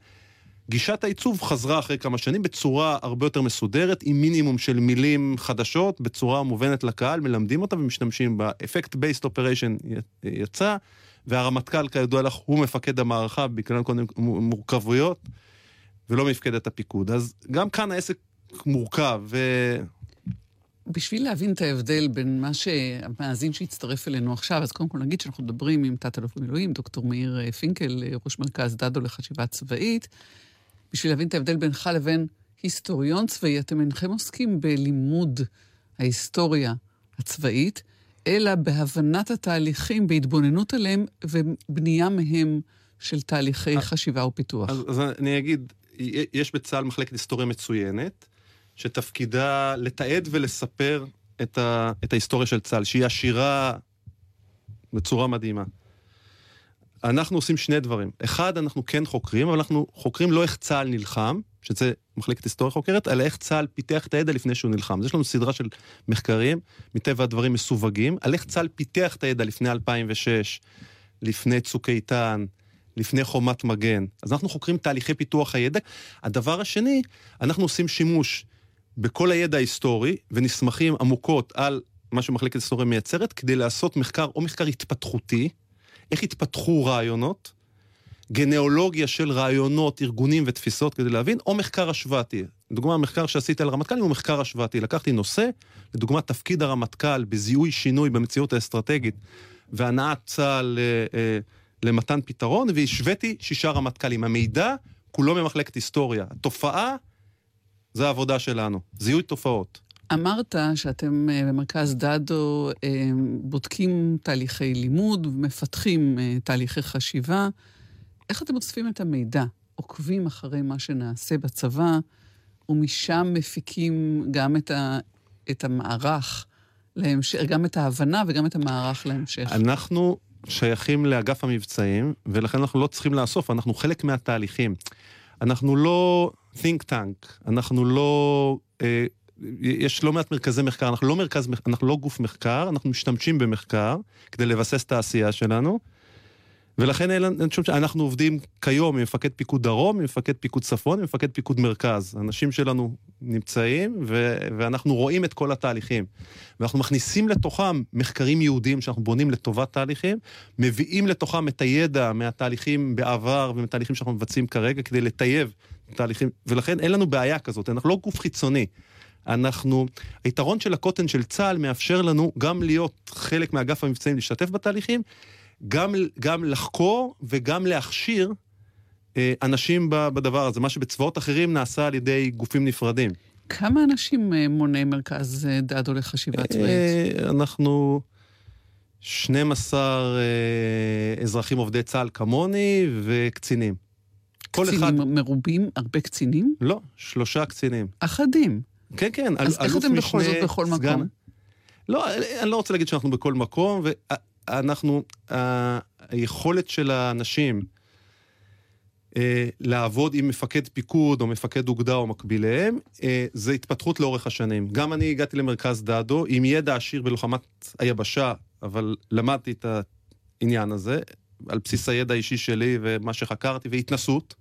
גישת העיצוב חזרה אחרי כמה שנים בצורה הרבה יותר מסודרת, עם מינימום של מילים חדשות, בצורה מובנת לקהל, מלמדים אותה ומשתמשים בה. effect based operation יצא, והרמטכ"ל, כידוע לך, הוא מפקד המערכה בגלל כל מיני מורכבויות, ולא מפקדת הפיקוד. אז גם כאן העסק מורכב, ו... בשביל להבין את ההבדל בין מה שהמאזין שהצטרף אלינו עכשיו, אז קודם כל נגיד שאנחנו מדברים עם תת-אלוף במילואים, דוקטור מאיר אה, פינקל, אה, ראש מרכז דדו לחשיבה צבאית, בשביל להבין את ההבדל בינך לבין היסטוריון צבאי, אתם אינכם עוסקים בלימוד ההיסטוריה הצבאית, אלא בהבנת התהליכים, בהתבוננות עליהם ובנייה מהם של תהליכי אה, חשיבה ופיתוח. אז, אז אני אגיד, יש בצה"ל מחלקת היסטוריה מצוינת, שתפקידה לתעד ולספר את, ה, את ההיסטוריה של צה"ל, שהיא עשירה בצורה מדהימה. אנחנו עושים שני דברים. אחד, אנחנו כן חוקרים, אבל אנחנו חוקרים לא איך צה"ל נלחם, שזה מחלקת היסטוריה חוקרת, אלא איך צה"ל פיתח את הידע לפני שהוא נלחם. אז יש לנו סדרה של מחקרים, מטבע הדברים מסווגים, על איך צה"ל פיתח את הידע לפני 2006, לפני צוק איתן, לפני חומת מגן. אז אנחנו חוקרים תהליכי פיתוח הידע. הדבר השני, אנחנו עושים שימוש בכל הידע ההיסטורי, ונסמכים עמוקות על מה שמחלקת היסטוריה מייצרת, כדי לעשות מחקר או מחקר התפתחותי, איך התפתחו רעיונות, גנאולוגיה של רעיונות, ארגונים ותפיסות כדי להבין, או מחקר השוואתי. לדוגמה, המחקר שעשיתי על הרמטכ"ל הוא מחקר השוואתי. לקחתי נושא, לדוגמה, תפקיד הרמטכ"ל בזיהוי שינוי במציאות האסטרטגית והנעת צה"ל אה, אה, למתן פתרון, והשוויתי שישה רמטכ"לים. המידע כולו ממחלקת היסטוריה. התופעה, זה העבודה שלנו. זיהוי תופעות. אמרת שאתם אה, במרכז דדו אה, בודקים תהליכי לימוד, מפתחים אה, תהליכי חשיבה. איך אתם אוספים את המידע? עוקבים אחרי מה שנעשה בצבא, ומשם מפיקים גם את, ה, את המערך להמשך, גם את ההבנה וגם את המערך להמשך. אנחנו שייכים לאגף המבצעים, ולכן אנחנו לא צריכים לאסוף, אנחנו חלק מהתהליכים. אנחנו לא think tank, אנחנו לא... אה, יש לא מעט מרכזי מחקר, אנחנו לא מרכז, אנחנו לא גוף מחקר, אנחנו משתמשים במחקר כדי לבסס את העשייה שלנו. ולכן אין שום שאלה, אנחנו עובדים כיום עם מפקד פיקוד דרום, עם מפקד פיקוד צפון, עם מפקד פיקוד מרכז. אנשים שלנו נמצאים, ו- ואנחנו רואים את כל התהליכים. ואנחנו מכניסים לתוכם מחקרים יהודיים שאנחנו בונים לטובת תהליכים, מביאים לתוכם את הידע מהתהליכים בעבר ומתהליכים שאנחנו מבצעים כרגע כדי לטייב תהליכים, ולכן אין לנו בעיה כזאת, אנחנו לא גוף חיצוני. אנחנו, היתרון של הקוטן של צה"ל מאפשר לנו גם להיות חלק מאגף המבצעים, להשתתף בתהליכים, גם, גם לחקור וגם להכשיר אה, אנשים בדבר הזה, מה שבצבאות אחרים נעשה על ידי גופים נפרדים. כמה אנשים אה, מונה מרכז אה, דדו לחשיבה צבאית? אה, אנחנו 12 אה, אזרחים עובדי צה"ל כמוני וקצינים. קצינים אחד... מרובים? הרבה קצינים? לא, שלושה קצינים. אחדים. כן, כן, אז איך אתם בכל זאת בכל סגן... מקום? לא, אני לא רוצה להגיד שאנחנו בכל מקום, ואנחנו, היכולת של האנשים אה, לעבוד עם מפקד פיקוד או מפקד אוגדה או מקביליהם, אה, זה התפתחות לאורך השנים. גם אני הגעתי למרכז דדו עם ידע עשיר בלוחמת היבשה, אבל למדתי את העניין הזה, על בסיס הידע האישי שלי ומה שחקרתי, והתנסות.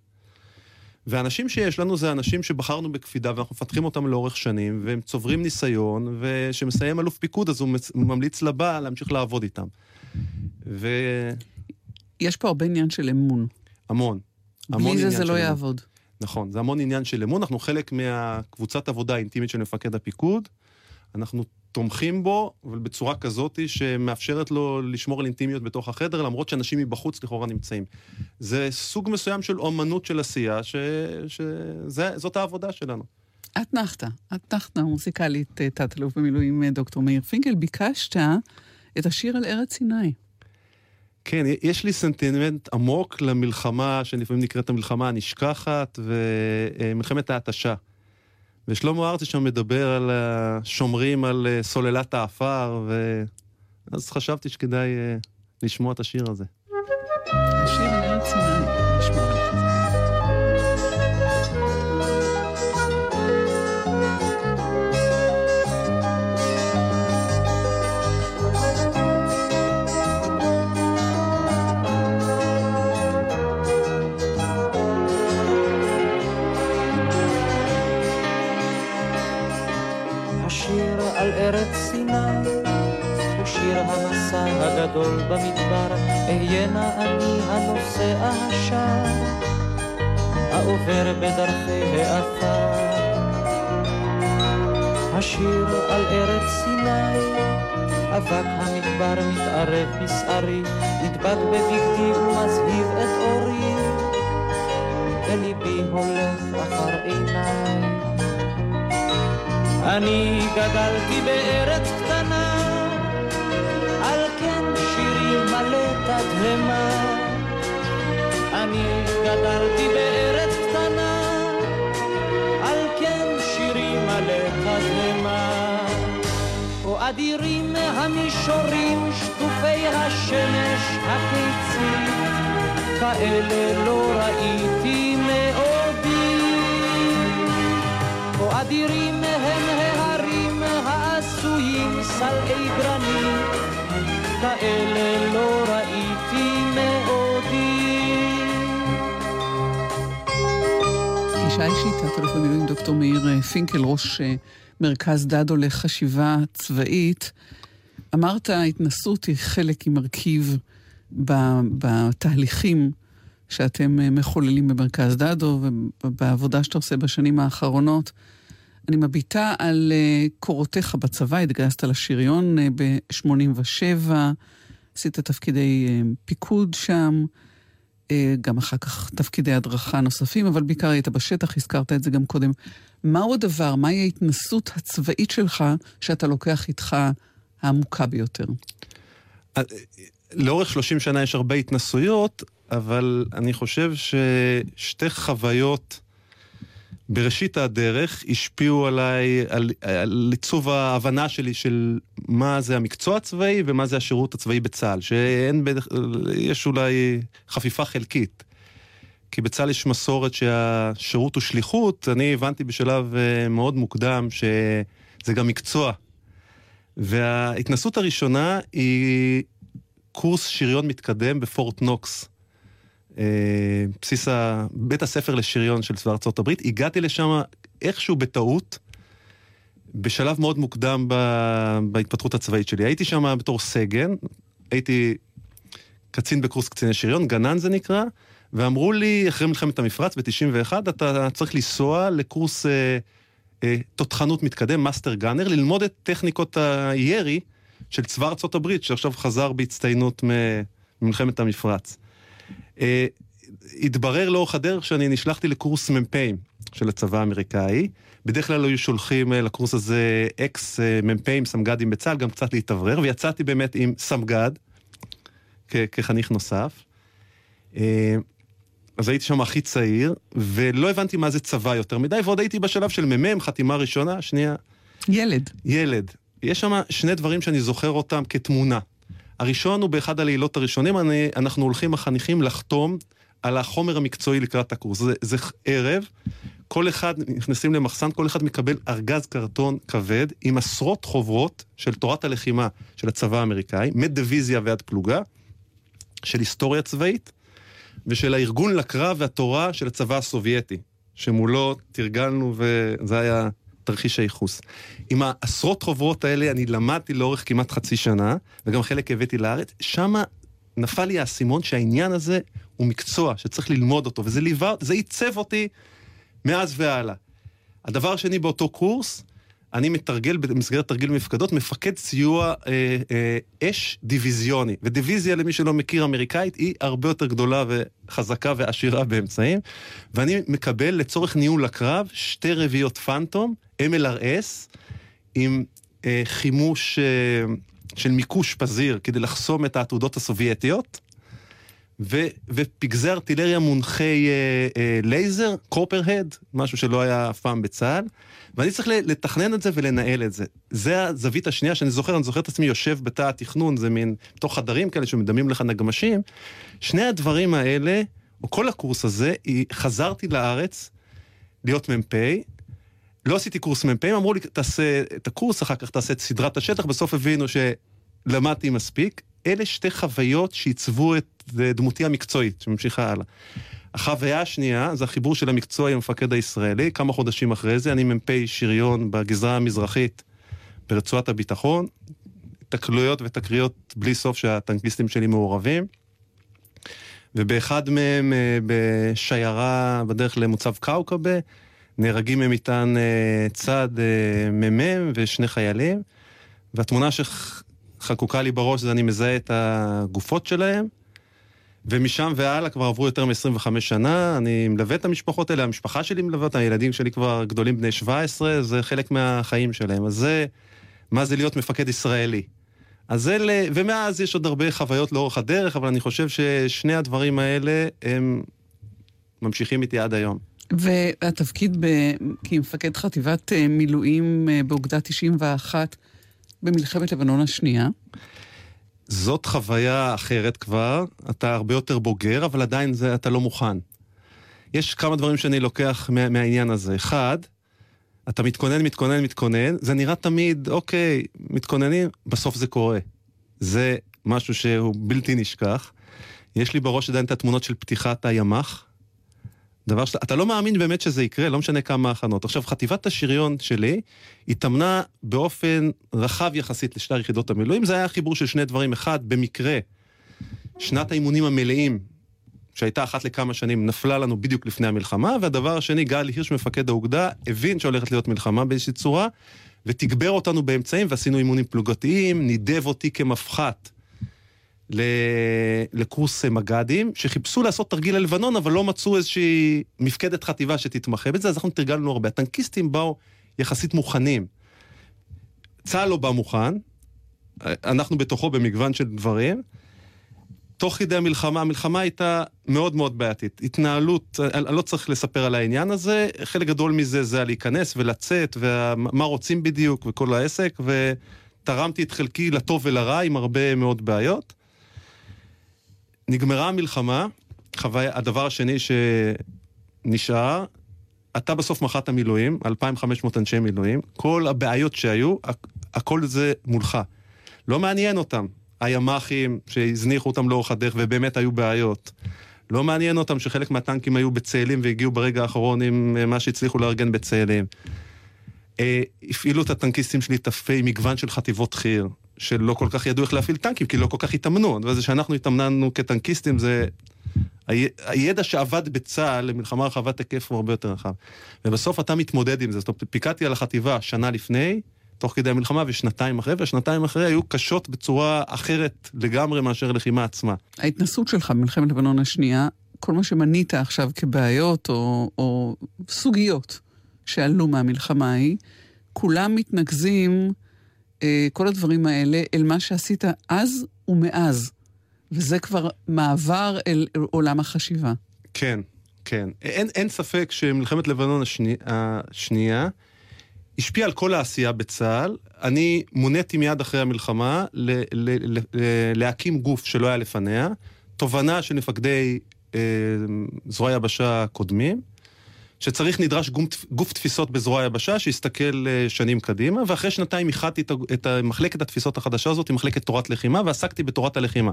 ואנשים שיש לנו זה אנשים שבחרנו בקפידה ואנחנו מפתחים אותם לאורך שנים, והם צוברים ניסיון, וכשמסיים אלוף פיקוד אז הוא ממליץ לבא להמשיך לעבוד איתם. ו... יש פה הרבה עניין של אמון. המון. המון בלי זה זה לא אמון. יעבוד. נכון, זה המון עניין של אמון. אנחנו חלק מהקבוצת עבודה האינטימית של מפקד הפיקוד. אנחנו תומכים בו, אבל בצורה כזאת שמאפשרת לו לשמור על אינטימיות בתוך החדר, למרות שאנשים מבחוץ לכאורה נמצאים. זה סוג מסוים של אומנות של עשייה, שזאת העבודה שלנו. את נחתה, את נחתה מוזיקלית, תת-אלוף במילואים דוקטור מאיר פינקל, ביקשת את השיר על ארץ סיני. כן, יש לי סנטימנט עמוק למלחמה, שלפעמים נקראת המלחמה הנשכחת, ומלחמת ההתשה. ושלמה ארצי שם מדבר על השומרים על אה, סוללת האפר, ואז חשבתי שכדאי אה, לשמוע את השיר הזה. השיר על ארץ הגדול במדבר, אהיינה אני הנוסע השם, העובר בדרכי העפר. השיר על ארץ סיני, אבק המדבר מתערב בשערי, נדבק בבגדי ומזהיב את אורי, וליבי הולך אחר עיניי. אני גדלתי בארץ קטנה אדירים המישורים, שטופי השמש הקיצית, כאלה לא ראיתי מעודי. כה אדירים הם ההרים העשויים סלעי גרנית, כאלה לא ראיתי פגישה אישית, תת-אלוף במילואים דוקטור מאיר אה, פינקל, ראש אה, מרכז דדו לחשיבה צבאית. אמרת, ההתנסות היא חלק, היא מרכיב בתהליכים שאתם אה, מחוללים במרכז דדו ובעבודה שאתה עושה בשנים האחרונות. אני מביטה על קורותיך בצבא, התגייסת לשריון uh, ב-87, עשית תפקידי פיקוד שם, גם אחר כך תפקידי הדרכה נוספים, אבל בעיקר היית בשטח, הזכרת את זה גם קודם. מהו הדבר, מהי ההתנסות הצבאית שלך שאתה לוקח איתך העמוקה ביותר? לאורך 30 שנה יש הרבה התנסויות, אבל אני חושב ששתי חוויות בראשית הדרך השפיעו עליי, על, על עיצוב ההבנה שלי של מה זה המקצוע הצבאי ומה זה השירות הצבאי בצה"ל, שאין, יש אולי חפיפה חלקית. כי בצה"ל יש מסורת שהשירות הוא שליחות, אני הבנתי בשלב אה, מאוד מוקדם שזה גם מקצוע. וההתנסות הראשונה היא קורס שריון מתקדם בפורט נוקס. אה, בסיס ה... בית הספר לשריון של צבא ארצות הברית. הגעתי לשם איכשהו בטעות, בשלב מאוד מוקדם ב... בהתפתחות הצבאית שלי. הייתי שם בתור סגן, הייתי קצין בקורס קציני שריון, גנן זה נקרא, ואמרו לי, אחרי מלחמת המפרץ ב-91, אתה צריך לנסוע לקורס אה, אה, תותחנות מתקדם, master gunner, ללמוד את טכניקות הירי של צבא ארצות הברית, שעכשיו חזר בהצטיינות ממלחמת המפרץ. אה, התברר לאורך הדרך שאני נשלחתי לקורס מ"פים של הצבא האמריקאי. בדרך כלל היו שולחים אה, לקורס הזה אקס אה, מ"פים, סמג"דים בצה"ל, גם קצת להתאוורר, ויצאתי באמת עם סמג"ד כחניך נוסף. אז הייתי שם הכי צעיר, ולא הבנתי מה זה צבא יותר מדי, ועוד הייתי בשלב של מ"מ, חתימה ראשונה, שנייה. ילד. ילד. יש שם שני דברים שאני זוכר אותם כתמונה. הראשון הוא באחד הלילות הראשונים, אני, אנחנו הולכים החניכים לחתום על החומר המקצועי לקראת הקורס. זה, זה ערב, כל אחד, נכנסים למחסן, כל אחד מקבל ארגז קרטון כבד עם עשרות חוברות של תורת הלחימה של הצבא האמריקאי, מדיוויזיה ועד פלוגה, של היסטוריה צבאית, ושל הארגון לקרב והתורה של הצבא הסובייטי, שמולו תרגלנו וזה היה תרחיש הייחוס. עם העשרות חוברות האלה אני למדתי לאורך כמעט חצי שנה, וגם חלק הבאתי לארץ, שמה נפל לי האסימון שהעניין הזה הוא מקצוע שצריך ללמוד אותו, וזה ליווה, זה עיצב אותי מאז והלאה. הדבר השני באותו קורס, אני מתרגל במסגרת תרגיל מפקדות, מפקד סיוע אה, אה, אש דיוויזיוני. ודיוויזיה, למי שלא מכיר אמריקאית, היא הרבה יותר גדולה וחזקה ועשירה באמצעים. ואני מקבל לצורך ניהול הקרב שתי רביעיות פאנטום, MLRS, עם אה, חימוש אה, של מיקוש פזיר כדי לחסום את העתודות הסובייטיות, ו, ופגזי ארטילריה מונחי אה, אה, לייזר, קופר-הד, משהו שלא היה אף פעם בצה"ל, ואני צריך לתכנן את זה ולנהל את זה. זה הזווית השנייה שאני זוכר, אני זוכר את עצמי יושב בתא התכנון, זה מין, בתוך חדרים כאלה שמדמים לך נגמשים. שני הדברים האלה, או כל הקורס הזה, חזרתי לארץ להיות מ"פ, לא עשיתי קורס מ"פ, אמרו לי, תעשה את הקורס, אחר כך תעשה את סדרת השטח, בסוף הבינו שלמדתי מספיק. אלה שתי חוויות שעיצבו את דמותי המקצועית, שממשיכה הלאה. החוויה השנייה זה החיבור של המקצוע עם המפקד הישראלי, כמה חודשים אחרי זה, אני מ"פ שריון בגזרה המזרחית ברצועת הביטחון, תקלויות ותקריות בלי סוף שהטנקיסטים שלי מעורבים. ובאחד מהם אה, בשיירה בדרך למוצב קאוקבה, נהרגים ממטען אה, צד אה, מ"מ ושני חיילים, והתמונה שחקוקה לי בראש זה אני מזהה את הגופות שלהם, ומשם והלאה כבר עברו יותר מ-25 שנה, אני מלווה את המשפחות האלה, המשפחה שלי מלווה אותה, הילדים שלי כבר גדולים בני 17, זה חלק מהחיים שלהם. אז זה, מה זה להיות מפקד ישראלי. אז אלה, ומאז יש עוד הרבה חוויות לאורך הדרך, אבל אני חושב ששני הדברים האלה הם ממשיכים איתי עד היום. והתפקיד ב... כמפקד חטיבת אה, מילואים אה, באוגדה 91 במלחמת לבנון השנייה? זאת חוויה אחרת כבר, אתה הרבה יותר בוגר, אבל עדיין זה, אתה לא מוכן. יש כמה דברים שאני לוקח מה, מהעניין הזה. אחד, אתה מתכונן, מתכונן, מתכונן, זה נראה תמיד, אוקיי, מתכוננים, בסוף זה קורה. זה משהו שהוא בלתי נשכח. יש לי בראש עדיין את התמונות של פתיחת הימ"ח. דבר שאתה לא מאמין באמת שזה יקרה, לא משנה כמה הכנות. עכשיו, חטיבת השריון שלי התאמנה באופן רחב יחסית לשתי יחידות המילואים. זה היה חיבור של שני דברים. אחד, במקרה, שנת האימונים המלאים שהייתה אחת לכמה שנים, נפלה לנו בדיוק לפני המלחמה, והדבר השני, גל הירש, מפקד האוגדה, הבין שהולכת להיות מלחמה באיזושהי צורה, ותגבר אותנו באמצעים, ועשינו אימונים פלוגתיים, נידב אותי כמפח"ט לקורס מג"דים, שחיפשו לעשות תרגיל ללבנון, אבל לא מצאו איזושהי מפקדת חטיבה שתתמחה בזה, אז אנחנו תרגלנו הרבה. הטנקיסטים באו יחסית מוכנים. צה"ל לא בא מוכן, אנחנו בתוכו במגוון של דברים, תוך כדי המלחמה, המלחמה הייתה מאוד מאוד בעייתית. התנהלות, אני לא צריך לספר על העניין הזה, חלק גדול מזה זה להיכנס ולצאת, ומה רוצים בדיוק וכל העסק, ותרמתי את חלקי לטוב ולרע עם הרבה מאוד בעיות. נגמרה המלחמה, חוויה, הדבר השני שנשאר, אתה בסוף מח"ט המילואים, 2,500 אנשי מילואים, כל הבעיות שהיו, הכל זה מולך. לא מעניין אותם. הימ"חים שהזניחו אותם לאורך הדרך ובאמת היו בעיות. לא מעניין אותם שחלק מהטנקים היו בצאלים והגיעו ברגע האחרון עם אה, מה שהצליחו לארגן בצאלים. אה, הפעילו את הטנקיסטים שלי ת"פי מגוון של חטיבות חי"ר, שלא כל כך ידעו איך להפעיל טנקים, כי לא כל כך התאמנו. וזה שאנחנו התאמננו כטנקיסטים זה... הידע שעבד בצה"ל למלחמה רחבת היקף הוא הרבה יותר רחב. ובסוף אתה מתמודד עם זה. זאת אומרת, פיקדתי על החטיבה שנה לפני, תוך כדי המלחמה ושנתיים אחרי, והשנתיים אחרי היו קשות בצורה אחרת לגמרי מאשר הלחימה עצמה. ההתנסות שלך במלחמת לבנון השנייה, כל מה שמנית עכשיו כבעיות או, או סוגיות שעלו מהמלחמה ההיא, כולם מתנקזים, כל הדברים האלה, אל מה שעשית אז ומאז. וזה כבר מעבר אל עולם החשיבה. כן, כן. אין, אין ספק שמלחמת לבנון השני, השנייה השפיע על כל העשייה בצה"ל. אני מוניתי מיד אחרי המלחמה ל- ל- ל- להקים גוף שלא היה לפניה, תובנה של מפקדי אה, זרוע היבשה הקודמים, שצריך, נדרש גוף, גוף תפיסות בזרוע היבשה שיסתכל אה, שנים קדימה, ואחרי שנתיים איחדתי את, את מחלקת התפיסות החדשה הזאת עם מחלקת תורת לחימה, ועסקתי בתורת הלחימה.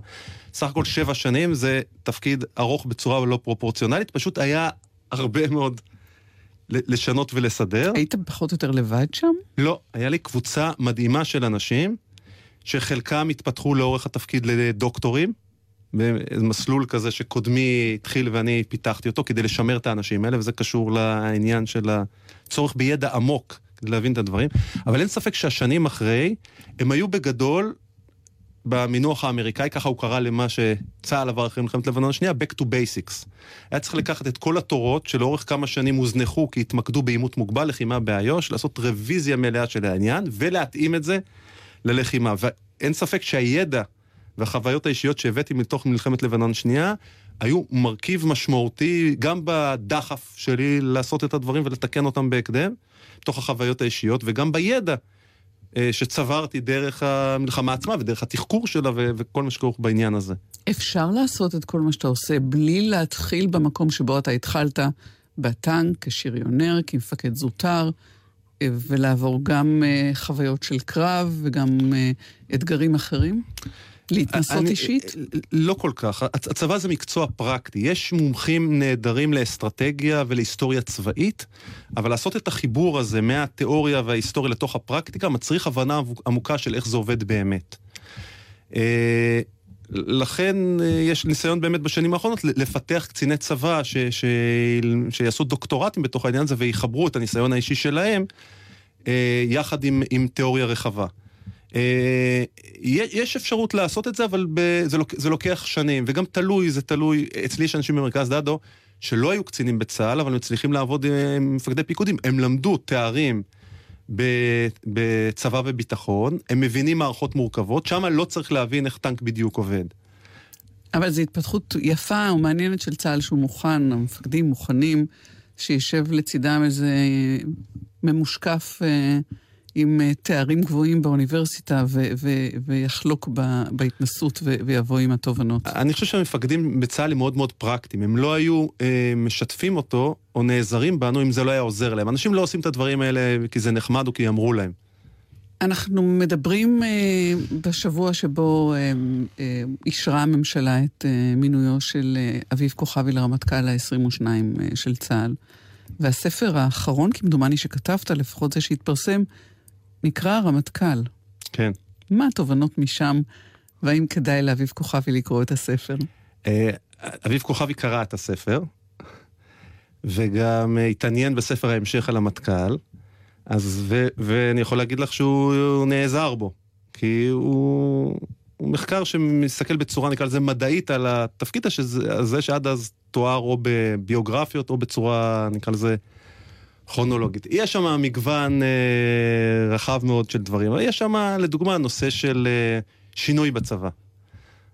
סך הכל שבע שנים זה תפקיד ארוך בצורה לא פרופורציונלית, פשוט היה הרבה מאוד... לשנות ולסדר. היית פחות או יותר לבד שם? לא, היה לי קבוצה מדהימה של אנשים, שחלקם התפתחו לאורך התפקיד לדוקטורים, במסלול כזה שקודמי התחיל ואני פיתחתי אותו כדי לשמר את האנשים האלה, וזה קשור לעניין של הצורך בידע עמוק כדי להבין את הדברים. אבל אין ספק שהשנים אחרי, הם היו בגדול במינוח האמריקאי, ככה הוא קרא למה שצה"ל עבר אחרי מלחמת לבנון השנייה, Back to Basics. היה צריך לקחת את כל התורות שלאורך כמה שנים הוזנחו כי התמקדו בעימות מוגבל, לחימה באיו"ש, לעשות רוויזיה מלאה של העניין ולהתאים את זה ללחימה. אין ספק שהידע והחוויות האישיות שהבאתי מתוך מלחמת לבנון שנייה, היו מרכיב משמעותי גם בדחף שלי לעשות את הדברים ולתקן אותם בהקדם, מתוך החוויות האישיות, וגם בידע אה, שצברתי דרך המלחמה עצמה ודרך התחקור שלה וכל מה שכרוך בעניין הזה. אפשר לעשות את כל מה שאתה עושה בלי להתחיל במקום שבו אתה התחלת, בטנק, כשריונר, כמפקד זוטר, אה, ולעבור גם אה, חוויות של קרב וגם אתגרים אחרים? להתנסות אני, אישית? לא כל כך. הצבא זה מקצוע פרקטי. יש מומחים נהדרים לאסטרטגיה ולהיסטוריה צבאית, אבל לעשות את החיבור הזה מהתיאוריה וההיסטוריה לתוך הפרקטיקה מצריך הבנה עמוקה של איך זה עובד באמת. אה, לכן אה, יש ניסיון באמת בשנים האחרונות לפתח קציני צבא ש, ש, שיעשו דוקטורטים בתוך העניין הזה ויחברו את הניסיון האישי שלהם אה, יחד עם, עם תיאוריה רחבה. אה, יש אפשרות לעשות את זה, אבל זה, לוק, זה לוקח שנים, וגם תלוי, זה תלוי, אצלי יש אנשים במרכז דדו שלא היו קצינים בצה"ל, אבל מצליחים לעבוד עם מפקדי פיקודים. הם למדו תארים בצבא וביטחון, הם מבינים מערכות מורכבות, שם לא צריך להבין איך טנק בדיוק עובד. אבל זו התפתחות יפה ומעניינת של צה"ל שהוא מוכן, המפקדים מוכנים, שישב לצידם איזה ממושקף... אה, עם אה, תארים גבוהים באוניברסיטה ו- ו- ויחלוק ב- בהתנסות ו- ויבוא עם התובנות. אני חושב שהמפקדים בצה"ל הם מאוד מאוד פרקטיים. הם לא היו אה, משתפים אותו או נעזרים בנו אם זה לא היה עוזר להם. אנשים לא עושים את הדברים האלה כי זה נחמד או כי אמרו להם. אנחנו מדברים אה, בשבוע שבו אה, אה, אישרה הממשלה את אה, מינויו של אה, אביב כוכבי לרמטכ"ל ה-22 אה, של צה"ל. והספר האחרון, כמדומני שכתבת, לפחות זה שהתפרסם, נקרא הרמטכ"ל. כן. מה התובנות משם, והאם כדאי לאביב כוכבי לקרוא את הספר? אה, אביב כוכבי קרא את הספר, וגם התעניין בספר ההמשך על המטכ"ל, אז, ו, ואני יכול להגיד לך שהוא נעזר בו, כי הוא, הוא מחקר שמסתכל בצורה, נקרא לזה, מדעית על התפקיד הזה שעד אז תואר או בביוגרפיות או בצורה, נקרא לזה, כרונולוגית. יש שם מגוון אה, רחב מאוד של דברים, אבל יש שם לדוגמה נושא של אה, שינוי בצבא.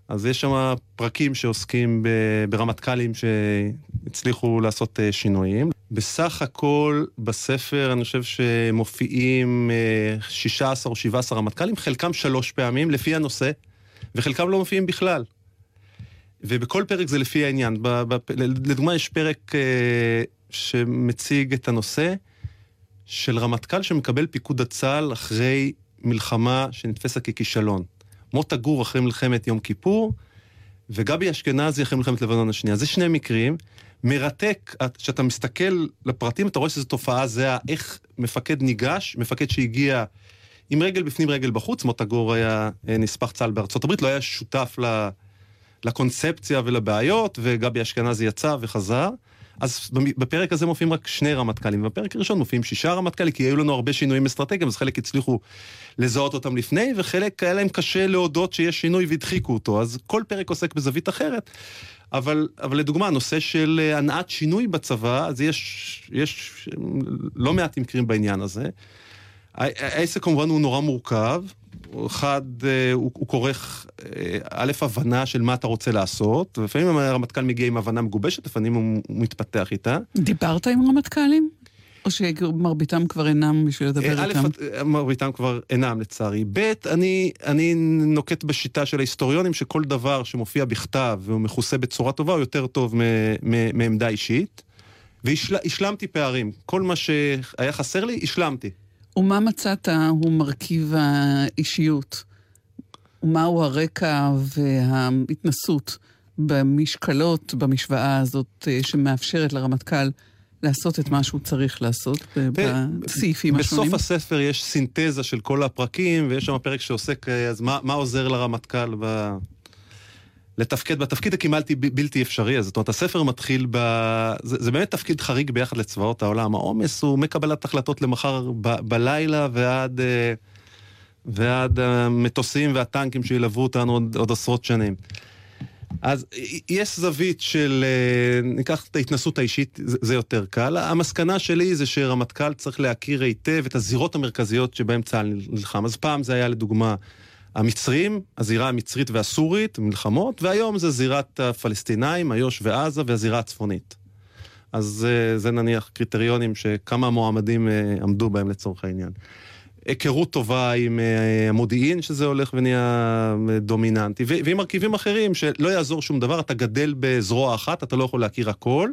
אז יש שם פרקים שעוסקים ברמטכ"לים שהצליחו לעשות אה, שינויים. בסך הכל בספר אני חושב שמופיעים אה, 16 או 17 רמטכ"לים, חלקם שלוש פעמים לפי הנושא, וחלקם לא מופיעים בכלל. ובכל פרק זה לפי העניין. לדוגמה, יש פרק אה, שמציג את הנושא של רמטכ"ל שמקבל פיקוד הצה"ל אחרי מלחמה שנתפסה ככישלון. מוטה גור אחרי מלחמת יום כיפור, וגבי אשכנזי אחרי מלחמת לבנון השנייה. זה שני מקרים. מרתק, כשאתה מסתכל לפרטים, אתה רואה שזו תופעה זהה, איך מפקד ניגש, מפקד שהגיע עם רגל בפנים, רגל בחוץ, מוטה גור היה אה, נספח צה"ל בארצות הברית, לא היה שותף לקונספציה ולבעיות, וגבי אשכנזי יצא וחזר. אז בפרק הזה מופיעים רק שני רמטכ"לים, ובפרק הראשון מופיעים שישה רמטכ"לים, כי היו לנו הרבה שינויים אסטרטגיים, אז חלק הצליחו לזהות אותם לפני, וחלק היה להם קשה להודות שיש שינוי והדחיקו אותו, אז כל פרק עוסק בזווית אחרת. אבל, אבל לדוגמה, הנושא של אה, הנעת שינוי בצבא, אז יש, יש לא מעט מקרים בעניין הזה. העסק כמובן הוא נורא מורכב, אחד, אה, הוא, הוא כורך, אה, א', הבנה של מה אתה רוצה לעשות, ולפעמים הרמטכ"ל מגיע עם הבנה מגובשת, לפעמים הוא, הוא מתפתח איתה. דיברת עם רמטכ"לים? או שמרביתם כבר אינם בשביל לדבר אה, איתם? א', מרביתם כבר אינם לצערי. ב', אני, אני נוקט בשיטה של ההיסטוריונים, שכל דבר שמופיע בכתב והוא מכוסה בצורה טובה, הוא יותר טוב מעמדה אישית. והשלמתי פערים. כל מה שהיה חסר לי, השלמתי. ומה מצאת הוא מרכיב האישיות? ומהו הרקע וההתנסות במשקלות, במשוואה הזאת, אה, שמאפשרת לרמטכ"ל לעשות את מה שהוא צריך לעשות בסעיפים השונים? בסוף הספר יש סינתזה של כל הפרקים, ויש שם פרק שעוסק, אה, אז מה, מה עוזר לרמטכ"ל ב... לתפקד בתפקיד הכמעט בלתי אפשרי, זאת אומרת, הספר מתחיל ב... זה, זה באמת תפקיד חריג ביחד לצבאות העולם. העומס הוא מקבלת החלטות למחר ב, בלילה ועד, אה, ועד המטוסים והטנקים שילוו אותנו עוד, עוד עשרות שנים. אז יש זווית של, אה, ניקח את ההתנסות האישית, זה יותר קל. המסקנה שלי זה שרמטכ"ל צריך להכיר היטב את הזירות המרכזיות שבהן צה"ל נלחם. אז פעם זה היה לדוגמה המצרים, הזירה המצרית והסורית, מלחמות, והיום זה זירת הפלסטינאים, איו"ש ועזה והזירה הצפונית. אז אה, זה נניח קריטריונים שכמה מועמדים אה, עמדו בהם לצורך העניין. היכרות טובה עם אה, המודיעין, שזה הולך ונהיה דומיננטי, ועם מרכיבים אחרים שלא יעזור שום דבר, אתה גדל בזרוע אחת, אתה לא יכול להכיר הכל,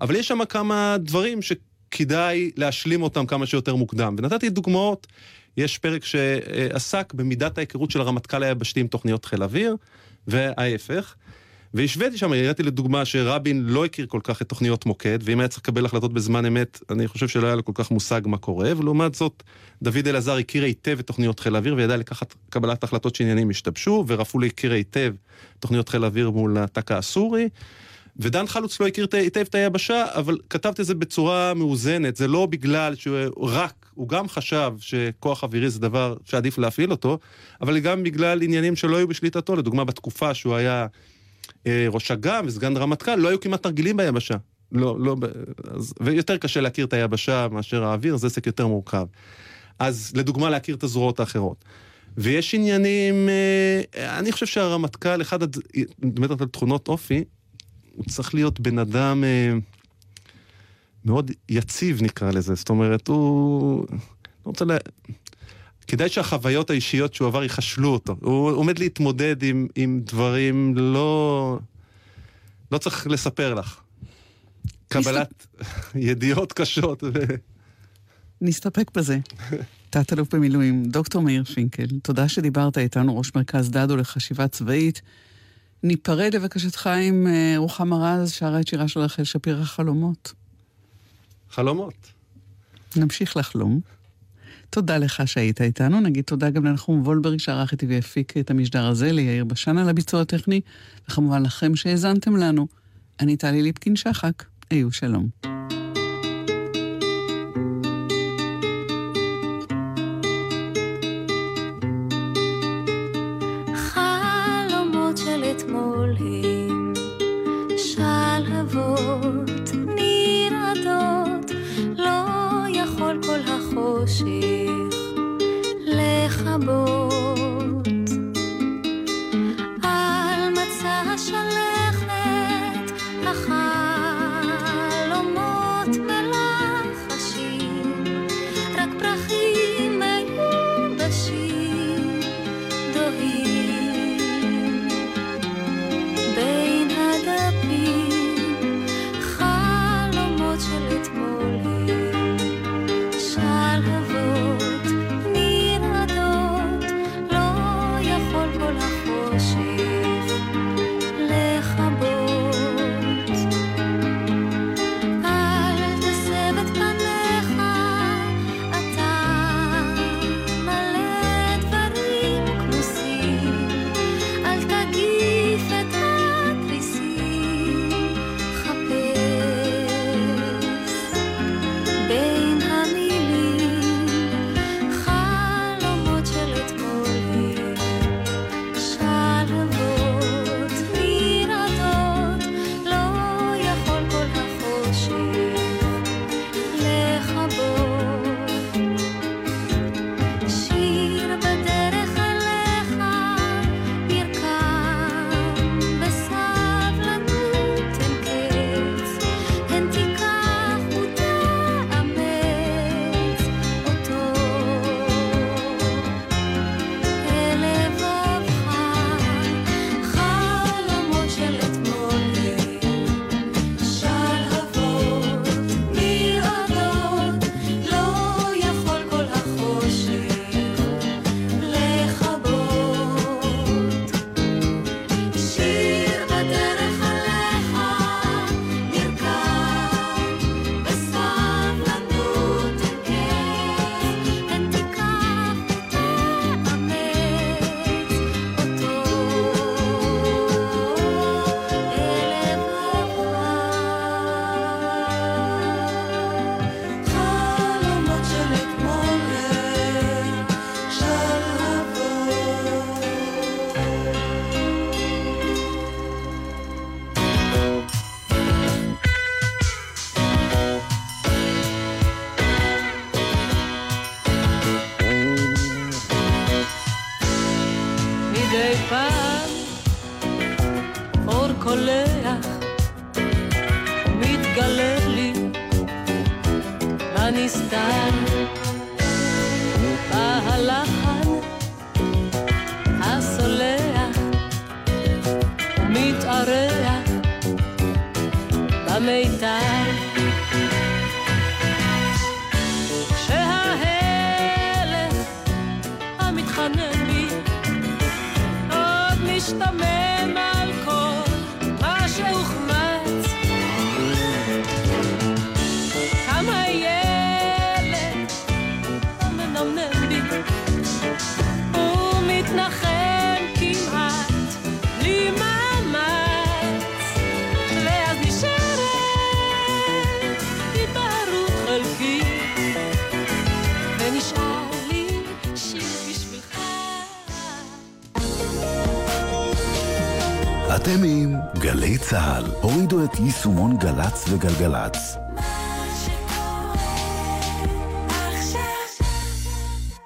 אבל יש שם כמה דברים שכדאי להשלים אותם כמה שיותר מוקדם. ונתתי דוגמאות, יש פרק שעסק במידת ההיכרות של הרמטכ"ל היבשתי עם תוכניות חיל אוויר, וההפך. והשוויתי שם, הראיתי לדוגמה שרבין לא הכיר כל כך את תוכניות מוקד, ואם היה צריך לקבל החלטות בזמן אמת, אני חושב שלא היה לו כל כך מושג מה קורה, ולעומת זאת, דוד אלעזר הכיר היטב את תוכניות חיל האוויר, וידע לקחת קבלת החלטות שעניינים השתבשו, ורפול הכיר היטב תוכניות חיל האוויר מול הטק"א הסורי. ודן חלוץ לא הכיר היטב את היבשה, אבל כתבתי את זה בצורה מאוזנת, זה לא בגלל שהוא רק, הוא גם חשב שכוח אווירי זה דבר שעדיף להפעיל אותו, אבל גם בגלל עניינים שלא היו בשליטתו, לדוגמה בתקופה שהוא היה אה, ראש אג"ם וסגן רמטכ"ל, לא היו כמעט תרגילים ביבשה. לא, לא, אז, ויותר קשה להכיר את היבשה מאשר האוויר, זה עסק יותר מורכב. אז לדוגמה להכיר את הזרועות האחרות. ויש עניינים, אה, אני חושב שהרמטכ"ל, אחד, מדברת על תכונות אופי, הוא צריך להיות בן אדם אה, מאוד יציב נקרא לזה, זאת אומרת, הוא... רוצה ל... כדאי שהחוויות האישיות שהוא עבר יחשלו אותו. הוא עומד להתמודד עם, עם דברים לא... לא צריך לספר לך. קבלת ידיעות קשות. ו... נסתפק בזה. תת-אלוף במילואים, דוקטור מאיר פינקל, תודה שדיברת איתנו, ראש מרכז דדו לחשיבה צבאית. ניפרד לבקשתך עם אה, רוחמה רז, שרה את שירה של רחל שפירא, חלומות. חלומות. נמשיך לחלום. תודה לך שהיית איתנו. נגיד תודה גם לנחום וולברג שערך איתי והפיק את המשדר הזה, ליאיר בשן על הביצוע הטכני, וכמובן לכם שהאזנתם לנו. אני טלי ליפקין-שחק, היו שלום. חלומות של אתמול הם שלהבות see. אתם עם גלי צה"ל. הורידו את יישומון גל"צ וגלגלצ.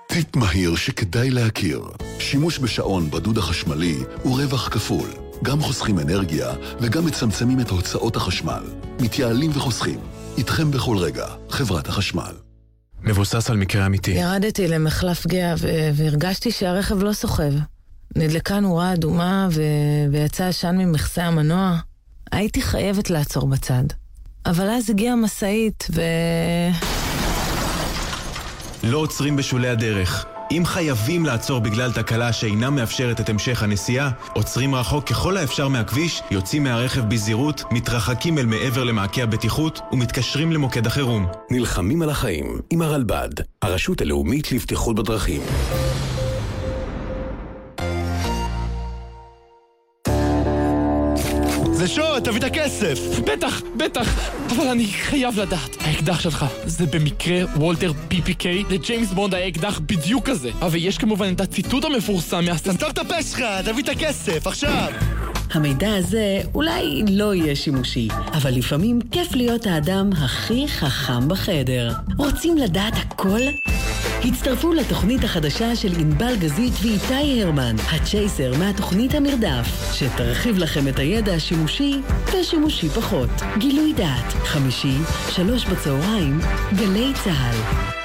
טיפ מהיר שכדאי להכיר. שימוש בשעון בדוד החשמלי הוא רווח כפול. גם חוסכים אנרגיה וגם מצמצמים את הוצאות החשמל. מתייעלים וחוסכים. איתכם בכל רגע, חברת החשמל. מבוסס על מקרה אמיתי. ירדתי למחלף גאה והרגשתי שהרכב לא סוחב. נדלקה נורה אדומה ו- ויצא עשן ממכסה המנוע. הייתי חייבת לעצור בצד. אבל אז הגיעה משאית ו... לא עוצרים בשולי הדרך. אם חייבים לעצור בגלל תקלה שאינה מאפשרת את המשך הנסיעה, עוצרים רחוק ככל האפשר מהכביש, יוצאים מהרכב בזהירות, מתרחקים אל מעבר למעקה הבטיחות ומתקשרים למוקד החירום. נלחמים על החיים עם הרלב"ד, הרשות הלאומית לבטיחות בדרכים. זה שוד, תביא את הכסף! בטח, בטח, אבל אני חייב לדעת. האקדח שלך, זה במקרה וולטר PPK? לג'יימס בונד היה אקדח בדיוק כזה. אבל יש כמובן את הציטוט המפורסם מהסטנט... סתום את הפה שלך, תביא את הכסף, עכשיו! המידע הזה אולי לא יהיה שימושי, אבל לפעמים כיף להיות האדם הכי חכם בחדר. רוצים לדעת הכל? הצטרפו לתוכנית החדשה של ענבל גזית ואיתי הרמן, הצ'ייסר מהתוכנית המרדף, שתרחיב לכם את הידע השימושי ושימושי פחות. גילוי דעת, חמישי, שלוש בצהריים, גלי צה"ל.